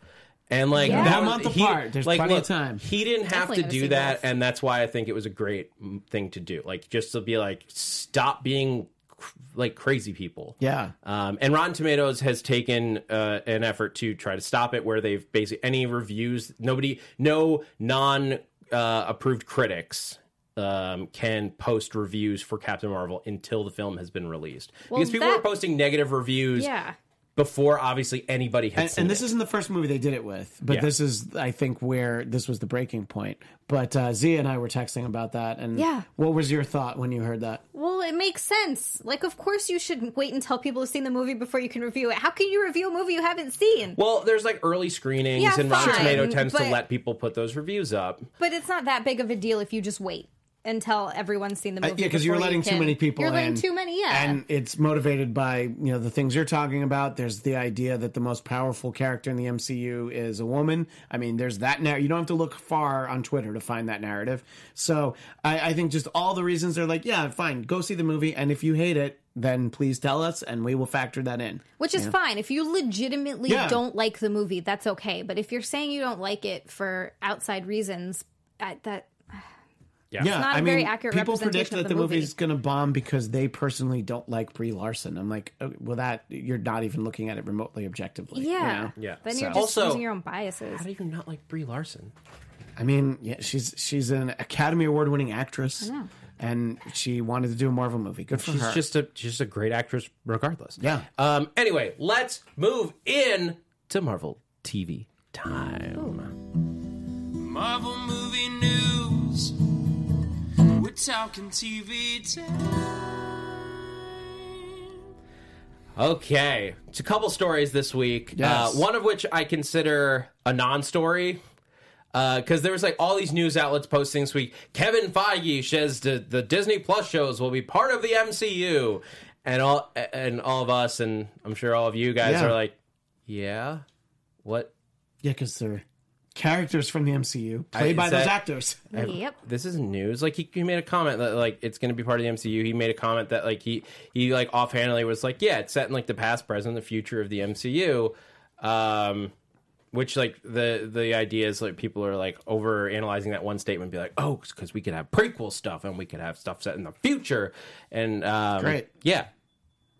And like Yeah. that One was- month he- apart. There's like, plenty of look, time. He didn't have Definitely to gonna do see that, both. and that's why I think it was a great mm, thing to do. Like just to be like, stop being cr- like crazy people. Yeah. Um, and Rotten Tomatoes has taken uh, an effort to try to stop it, where they've basically any reviews, nobody, no non uh, approved critics um, can post reviews for Captain Marvel until the film has been released. Well, because people that- were posting negative reviews yeah? Before obviously anybody had and, seen and this it. isn't the first movie they did it with, but Yeah. this is, I think, where this was the breaking point. But uh, Zia and I were texting about that, and Yeah. what was your thought when you heard that? Well, it makes sense. Like, of course, you should wait until people have seen the movie before you can review it. How can you review a movie you haven't seen? Well, there's like early screenings, Yeah, and Rotten Tomato tends to let people put those reviews up. But it's not that big of a deal if you just wait until everyone's seen the movie. Uh, yeah, because you're before you letting too many people. You're letting in, too many. Yeah, and it's motivated by you know the things you're talking about. There's the idea that the most powerful character in the MCU is a woman. I mean, there's that now. You don't have to look far on Twitter to find that narrative. So I, I think just all the reasons they're like, yeah, fine, go see the movie, and if you hate it, then please tell us, and we will factor that in. which is fine. If you legitimately Yeah. don't like the movie, that's okay. But if you're saying you don't like it for outside reasons, that Yeah, Yeah, not a I very mean, accurate people predict that the the movie. movie's going to bomb because they personally don't like Brie Larson. I'm like, oh, well, that you're not even looking at it remotely objectively. you yeah, know? Yeah. Then So- you're just Also- using your own biases. How do you not like Brie Larson? I mean, yeah, she's she's an Academy Award winning actress, and she wanted to do a Marvel movie. Good for She's her. just a she's just a great actress, regardless. Yeah. Um. Anyway, let's move in to Marvel TV time. Marvel movie news. We're talking TV time. Okay, it's a couple stories this week. Yes. Uh, one of which I consider a non-story. Because there was like all these news outlets posting this week. Kevin Feige says the, the Disney Plus shows will be part of the MCU, and all and all of us, and I'm sure all of you guys Yeah. are like, yeah, what? yeah, because they're characters from the MCU played I- by is those that- actors. Yep. this isn't news. Like he, he made a comment that like it's going to be part of the MCU. He made a comment that like he he like offhandedly was like, yeah, it's set in like the past, present, the future of the MCU. Um, which like the the idea is like people are like over analyzing that one statement, and be like, oh, because we could have prequel stuff and we could have stuff set in the future, and um, Great. yeah,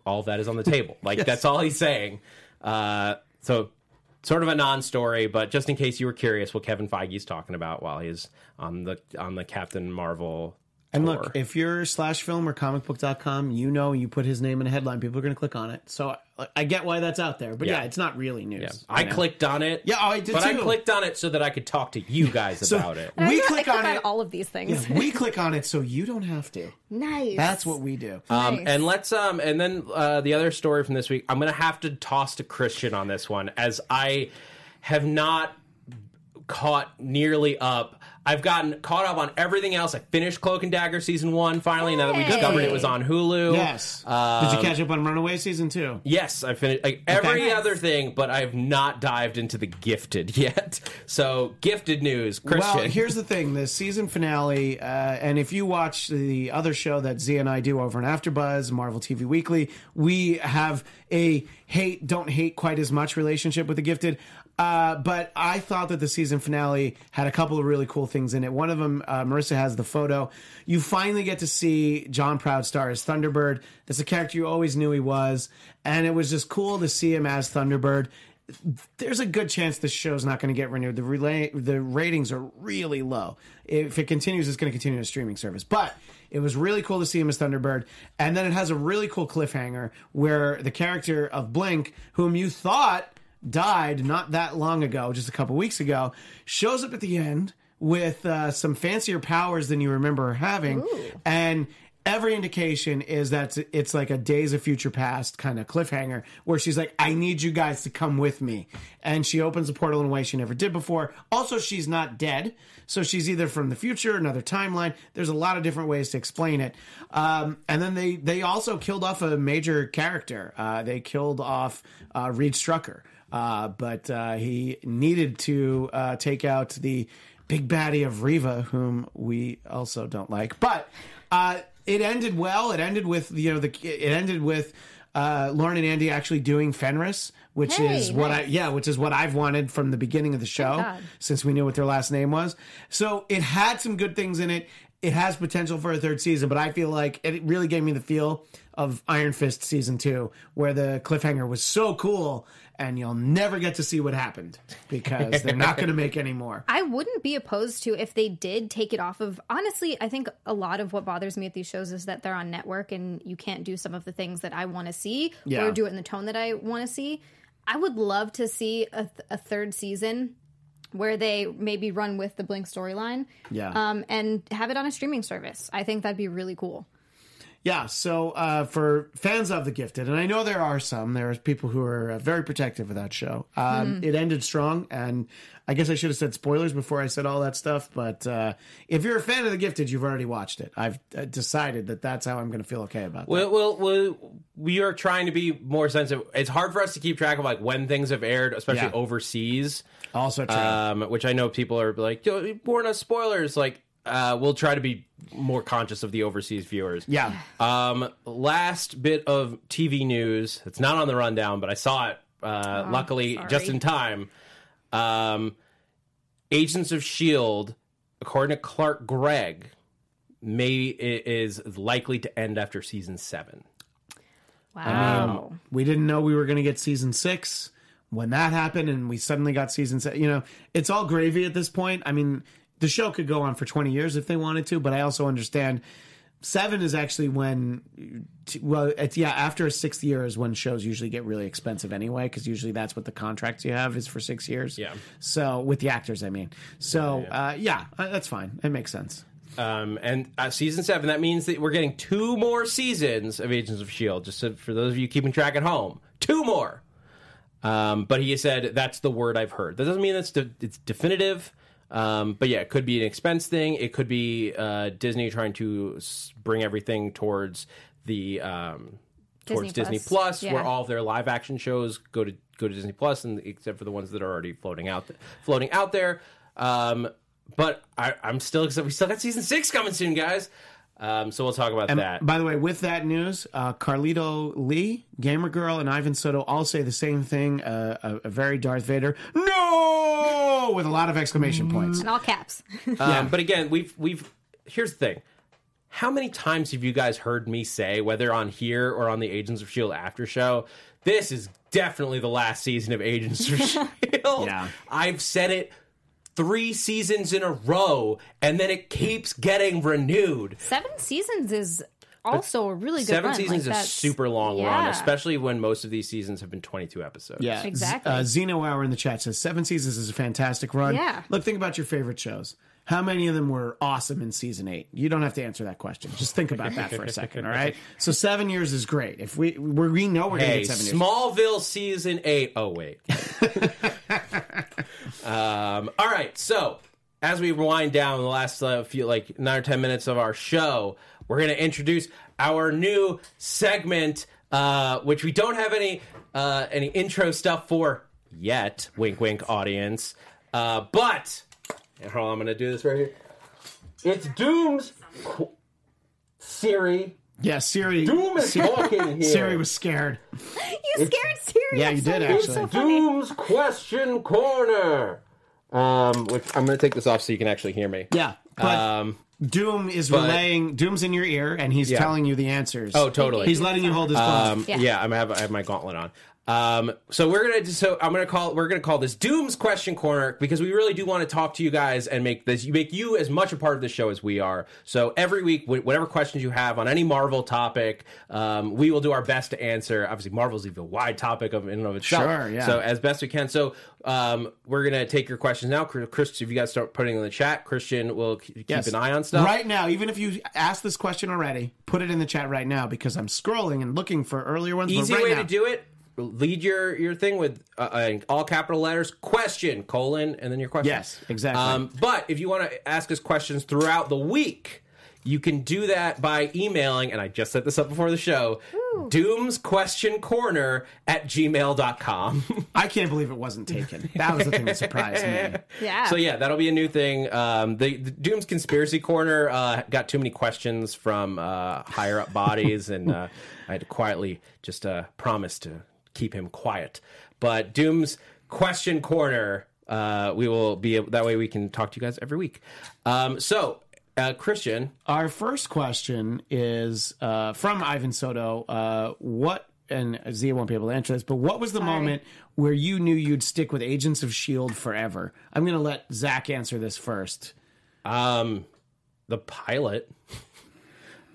all of that is on the table. Like <laughs> that's all he's saying. Uh, so sort of a non-story, but just in case you were curious, what Kevin Feige's talking about while he's on the on the Captain Marvel. And look, if you're slash film or comicbook.com, you know you put his name in a headline, people are going to click on it. So I- I get why that's out there. But yeah, Yeah. it's not really news. Yeah. you I clicked on it. Yeah, oh, I did but I clicked on it so that I could talk to you guys <laughs> So about it. We I click on it. all of these things. Yeah, we click on it so you don't have to. nice. That's what we do. Um, Nice. and let's um, and then uh, the other story from this week. I'm gonna have to toss to Christian on this one, as I have not caught nearly up. I've gotten caught up on everything else. I finished Cloak and Dagger season one finally. Now that we discovered it was on Hulu. yes. Um, Did you catch up on Runaway season two? Yes, I finished like every Okay. other thing, but I've not dived into the Gifted <laughs> yet. So, Gifted news, Christian. Well, here's the thing: the season finale, uh, and if you watch the other show that Z and I do over on AfterBuzz, Marvel TV Weekly, we have a hate don't hate quite as much relationship with the Gifted. Uh, but I thought that the season finale had a couple of really cool things in it. One of them, uh, Marissa has the photo. You finally get to see John Proudstar as Thunderbird. That's a character you always knew he was, and it was just cool to see him as Thunderbird there's a good chance this show's not going to get renewed. The relay, the ratings are really low. If it continues, it's going to continue a streaming service. But it was really cool to see him as Thunderbird, and then it has a really cool cliffhanger where the character of Blink, whom you thought died not that long ago, just a couple weeks ago, shows up at the end with uh, some fancier powers than you remember her having, and every indication is that it's like a days of future past kind of cliffhanger where she's like i need you guys to come with me. And she opens a portal in a way she never did before. Also she's not dead so she's either from the future another timeline. There's a lot of different ways to explain it. Um, and then they they also killed off a major character. Uh, they killed off uh, reed strucker uh, but uh, he needed to uh, take out the big baddie of Reeva, whom we also don't like. But uh, it ended well. It ended with you know the it ended with uh, Lauren and Andy actually doing Fenris, which Hey, is what I yeah, which is what I've wanted from the beginning of the show since we knew what their last name was. So it had some good things in it. It has potential for a third season, but I feel like it really gave me the feel of Iron Fist season two, where the cliffhanger was so cool, and you'll never get to see what happened because they're not going to make any more. <laughs> I wouldn't be opposed to if they did take it off of. Honestly, I think a lot of what bothers me at these shows is that they're on network and you can't do some of the things that I want to see Yeah. or do it in the tone that I want to see. I would love to see a, th- a third season where they maybe run with the Blink storyline, Yeah. um, and have it on a streaming service. I think that'd be really cool. Yeah, so uh, for fans of The Gifted, and I know there are some, there are people who are uh, very protective of that show. Um, It ended strong, and I guess I should have said spoilers before I said all that stuff. But uh, if you're a fan of The Gifted, you've already watched it. I've uh, decided that that's how I'm going to feel okay about that. Well, well, well, we are trying to be more sensitive. It's hard for us to keep track of like when things have aired, especially Yeah. overseas. also true. Um, which I know people are like, "Yo, warn us spoilers. Like, uh, we'll try to be more conscious of the overseas viewers. yeah. Um, last bit of TV news. It's not on the rundown, but I saw it. Uh, luckily, sorry. just in time. Um, Agents of Shield, according to Clark Gregg, may is likely to end after season seven. Wow. we didn't know we were going to get season six when that happened and we suddenly got season seven you know it's all gravy at this point i mean the show could go on for 20 years if they wanted to but i also understand seven is actually when well it's yeah after a sixth year is when shows usually get really expensive anyway because usually that's what the contracts you have is for six years Yeah. so with the actors i mean so uh, yeah uh, that's fine it makes sense Um, and uh, season seven, that means that we're getting two more seasons of Agents of S.H.I.E.L.D., just so, for those of you keeping track at home. Two more. Um, but he said that's the word I've heard. That doesn't mean it's, de- it's definitive. Um, but yeah, it could be an expense thing. It could be uh, Disney trying to bring everything towards the um, towards Disney Disney Plus. Plus, Yeah. where all of their live action shows go to go to Disney Plus, and except for the ones that are already floating out floating out there. Um, but I, I'm still. We still got season six coming soon, guys. Um, so we'll talk about And that. by the way, with that news, uh, Carlito Lee, Gamer Girl, and Ivan Soto all say the same thing. Uh, a, a very Darth Vader, no, with a lot of exclamation points. In all caps. <laughs> Um, but again, we've we've here's the thing. How many times have you guys heard me say, whether on here or on the Agents of Shield after show, this is definitely the last season of Agents of Shield. <laughs> Yeah. I've said it three seasons in a row, and then it keeps getting renewed. Seven seasons is also a really good Seven run. seasons like, is a super long run, especially when most of these seasons have been 22 episodes. Yeah, Exactly. Z- uh, Zeno Hour in the chat says seven seasons is a fantastic run. Yeah. Look, think about your favorite shows. How many of them were awesome in season eight? You don't have to answer that question. Just think about that for a <laughs> second. All right. So seven years is great. If we we we know we're gonna get seven years. Smallville season eight. Oh wait. <laughs> um, all right. So as we wind down the last uh, few, like nine or ten minutes of our show, we're going to introduce our new segment, uh, which we don't have any uh, any intro stuff for yet. Wink, wink, audience. Uh, but and hold on, I'm going to do this right here. It's Doom's qu- Siri. Yeah, Siri. Doom is talking <laughs> here. Siri was scared. You scared Siri. Yeah, you did, actually. So funny. Doom's question corner. Um, which I'm going to take this off so you can actually hear me. Yeah, but Um. Doom is but- relaying. Doom's in your ear, and he's Yeah. telling you the answers. Oh, totally. He's letting you hold his phone. Um, yeah. Yeah. I'm have, I have my gauntlet on. Um, so we're gonna so I'm gonna call we're gonna call this Doom's question corner because we really do want to talk to you guys and make this you make you as much a part of the show as we are. So every week, whatever questions you have on any Marvel topic, um, we will do our best to answer. Obviously, Marvel's even a wide topic of in and of itself. Sure, yeah. So as best we can. So um, we're gonna take your questions now. Chris, if you guys start putting in the chat, Christian will keep Yes. an eye on stuff. Right now, even if you asked this question already, put it in the chat right now because I'm scrolling and looking for earlier ones. Easy right way now- to do it. Lead your your thing with uh, uh, all capital letters, question colon, and then your question. Yes, exactly. Um, but if you want to ask us questions throughout the week, you can do that by emailing. And I just set this up before the show. Doom's question corner at gmail.com. <laughs> I can't believe it wasn't taken. That was the thing that surprised me. <laughs> Yeah. So yeah, that'll be a new thing. Um, the, the Doom's conspiracy corner uh, got too many questions from uh, higher up bodies, and uh, I had to quietly just uh, promise to keep him quiet. But Doom's question corner, uh, we will be that way. We can talk to you guys every week. Um, so. Uh, Christian, Our first question is uh, from Ivan Soto. Uh, what and Zia won't be able to answer this, but what was the moment where you knew you'd stick with Agents of Shield forever? I'm going to let Zach answer this first. um, the pilot.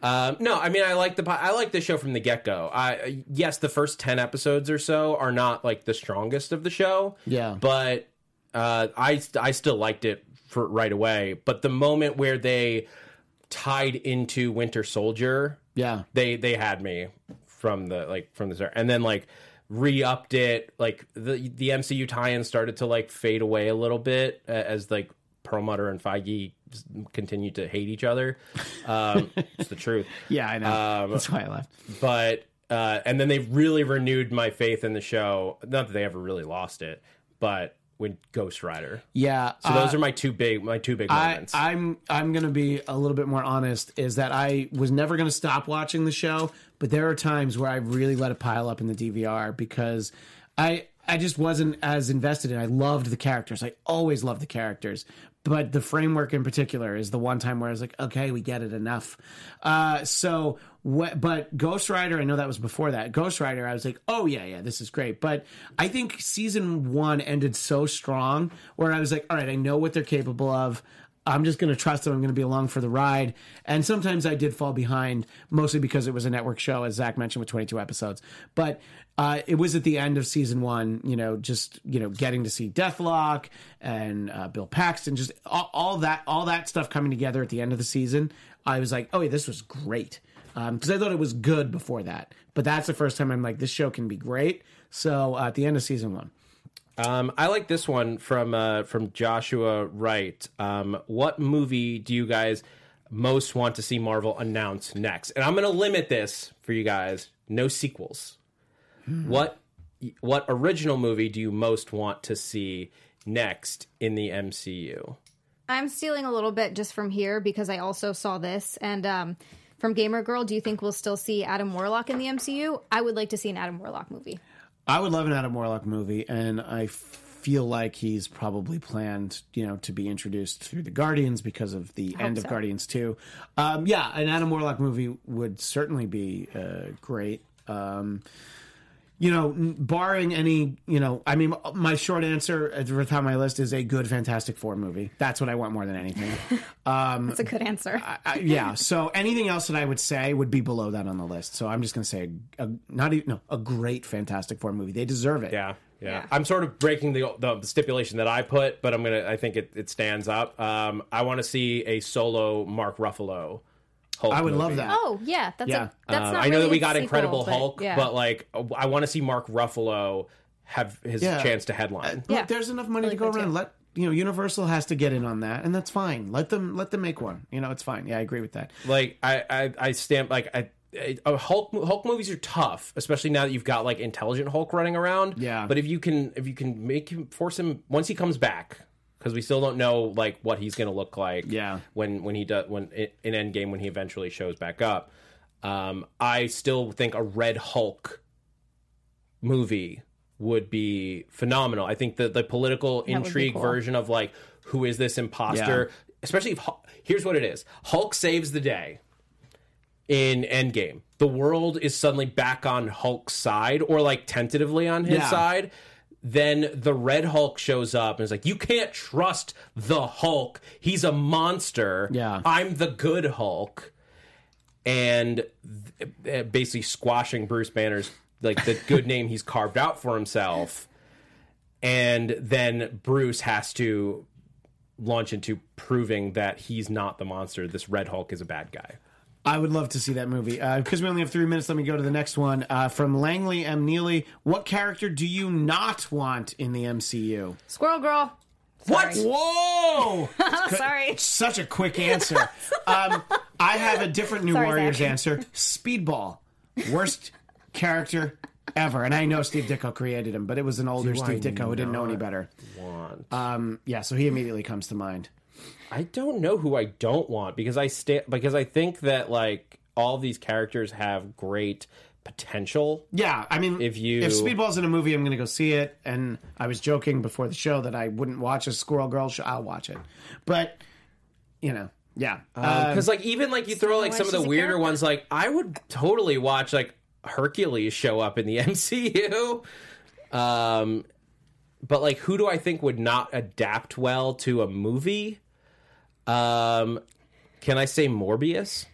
Um, no, I mean I like the I like the show from the get go. I yes, the first ten episodes or so are not like the strongest of the show. Yeah. but uh, I I still liked it for right away. But the moment where they tied into Winter Soldier, Yeah. they they had me from the like from the start, and then like re-upped it. Like the the MCU tie-in started to like fade away a little bit uh, as like Perlmutter and Feige just continued to hate each other. Um, <laughs> it's the truth. Yeah, I know. Um, That's why I left. But uh, and then they really renewed my faith in the show. Not that they ever really lost it, but when Ghost Rider. Yeah. So those are my two big my two big I, moments. I'm I'm gonna be a little bit more honest. Is that I was never gonna stop watching the show, but there are times where I really let it pile up in the DVR because I I just wasn't as invested in. I loved the characters. I always loved the characters, but the framework in particular is the one time where I was like, okay, we get it enough. Uh, so, what, but Ghost Rider, I know that was before that. Ghost Rider, I was like, oh yeah, yeah, this is great. But I think season one ended so strong where I was like, all right, I know what they're capable of. I'm just going to trust them. I'm going to be along for the ride. And sometimes I did fall behind, mostly because it was a network show, as Zach mentioned, with 22 episodes. But uh, it was at the end of season one, you know, just you know, getting to see Deathlok and uh, Bill Paxton, just all, all that, all that stuff coming together at the end of the season. I was like, oh, yeah, this was great because I thought it was good before that. But that's the first time I'm like, this show can be great. So uh, at the end of season one. Um, I like this one from uh, from Joshua Wright. Um, what movie do you guys most want to see Marvel announce next? And I'm going to limit this for you guys. No sequels. What what original movie do you most want to see next in the MCU? I'm stealing a little bit just from here because I also saw this and um, from Gamer Girl. Do you think we'll still see Adam Warlock in the MCU? I would like to see an Adam Warlock movie. I would love an Adam Warlock movie, and I feel like he's probably planned, you know, to be introduced through the Guardians because of the end of so. Guardians Two. Um, yeah, an Adam Warlock movie would certainly be uh, great. Um, you know, barring any, you know, I mean, my short answer at the top of my list is a good Fantastic Four movie. That's what I want more than anything. <laughs> Um, That's a good answer. I, yeah. So anything else that I would say would be below that on the list. So I'm just going to say a, a not even no a great Fantastic Four movie. They deserve it. Yeah, yeah. Yeah. I'm sort of breaking the, the stipulation that I put, but I'm gonna. I think it, it stands up. Um, I want to see a solo Mark Ruffalo. Hulk I would love that. oh yeah, that's Yeah. a that's Um, not. I know really that we got sequel, Incredible but Hulk, yeah. but like I want to see Mark Ruffalo have his Yeah. chance to headline. Look, Yeah. there's enough money Really to go around. too. Let you know, Universal has to get in on that, and that's fine. Let them let them make one. You know, it's fine. Yeah, I agree with that. like I I, I stand like I. I- uh, Hulk Hulk movies are tough, especially now that you've got like intelligent Hulk running around. Yeah. But if you can if you can make him force him once he comes back, because we still don't know like what he's going to look like. Yeah. When when he does when in Endgame when he eventually shows back up, um, I still think a Red Hulk movie would be phenomenal. I think the the political would be intrigue cool. version of like who is this imposter, especially if Hul- here's what it is: Hulk saves the day in Endgame. The world is suddenly back on Hulk's side, or like tentatively on his Yeah. side. Then the Red Hulk shows up and is like, "You can't trust the Hulk. He's a monster. Yeah. I'm the good Hulk." And th- uh, basically squashing Bruce Banner's like the good name he's carved out for himself. And then Bruce has to launch into proving that he's not the monster. This Red Hulk is a bad guy. I would love to see that movie. Because we only have three minutes, let me go to the next one. Uh, from Langley M. Neely, what character do you not want in the MCU? Squirrel Girl. What? Whoa! <laughs> Sorry. Such a quick answer. Um, I have a different New Sorry, Warriors Zach. answer. Speedball. Worst character ever. And I know Steve Ditko created him, but it was an older Do Steve I Ditko who didn't know any better. Want. Um, yeah, so he immediately comes to mind. I don't know who I don't want because I sta- because I think that like all these characters have great potential. Yeah, I mean, If you- if Speedball's in a movie, I'm going to go see it. And I was joking before the show that I wouldn't watch a Squirrel Girl show. I'll watch it, but you know, yeah, Uh, Because like even like you throw like some of the weirder character. ones, like I would totally watch like Hercules show up in the <laughs> MCU. Um, but like who do I think would not adapt well to a movie? Um, can I say Morbius?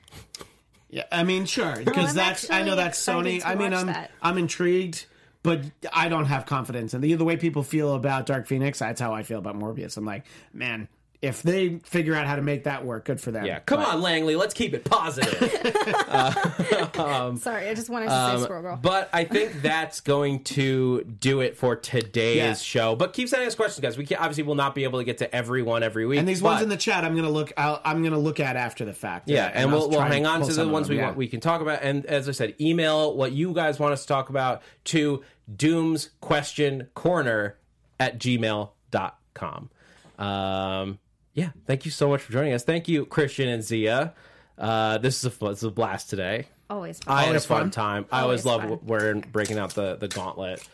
yeah. I mean, sure, because I'm that's I know that's Sony. I mean, I'm that. I'm intrigued, but I don't have confidence in the, the way people feel about Dark Phoenix. That's how I feel about Morbius. I'm like, man, if they figure out how to make that work, good for them. Yeah, come But- on, Langley, let's keep it positive. <laughs> Sorry, I just wanted to say Squirrel Girl. Um, But I think <laughs> that's going to do it for today's Yeah. show. But keep sending us questions, guys. We can, obviously will not be able to get to every one every week. And these ones in the chat, I'm gonna look. I'll, I'm gonna look at after the fact. Yeah, and, I'll we'll, we'll hang on to the ones them, we yeah. want we can talk about. And as I said, email what you guys want us to talk about to Doom's Question Corner at gmail.com. Um, yeah, thank you so much for joining us. Thank you, Christian and Zia. Uh, this is a fu- this is a blast today. Always. I had a fun fun. time. I always Always love fun. wearing breaking out the the gauntlet.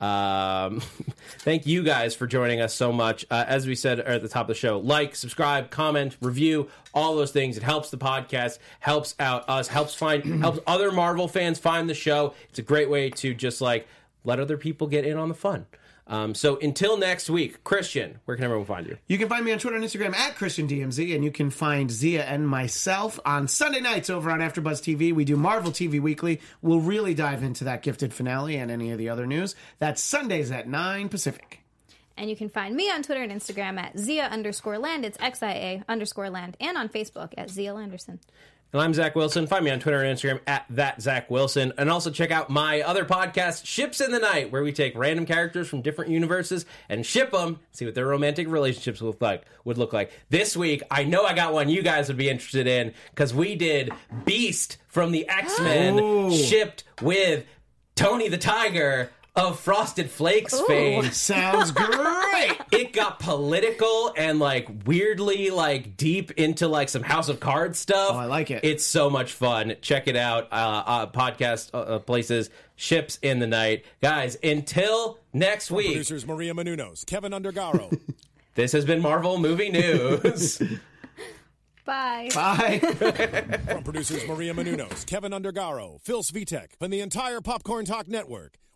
Um, <laughs> thank you guys for joining us so much. Uh, as we said at the top of the show, like, subscribe, comment, review, all those things. It helps the podcast, helps out us, helps find <clears throat> helps other Marvel fans find the show. It's a great way to just like let other people get in on the fun. Um, so until next week, Christian, where can everyone find you? You can find me on Twitter and Instagram at ChristianDMZ, and you can find Zia and myself on Sunday nights over on AfterBuzz TV. We do Marvel TV Weekly. We'll really dive into that gifted finale and any of the other news. That's Sundays at 9 Pacific. And you can find me on Twitter and Instagram at Zia underscore land. It's X I A underscore land. And on Facebook at Zia Landerson. And I'm Zach Wilson. Find me on Twitter and Instagram at that Zach Wilson. And also check out my other podcast, Ships in the Night, where we take random characters from different universes and ship them, see what their romantic relationships look like. Would look like this week. I know I got one you guys would be interested in because we did Beast from the X Men oh. shipped with Tony the Tiger of Frosted Flakes fame Sounds great. <laughs> it got political and like weirdly like deep into like some House of Cards stuff. Oh, I like it. It's so much fun. Check it out. Uh, uh podcast uh, uh, places, ships in the night, guys. Until next week, Producers Maria Menounos, Kevin Undergaro. <laughs> this has been Marvel Movie News. <laughs> Bye. Bye. From producers Maria Menounos, Kevin Undergaro, Phil Svitek, and the entire Popcorn Talk Network,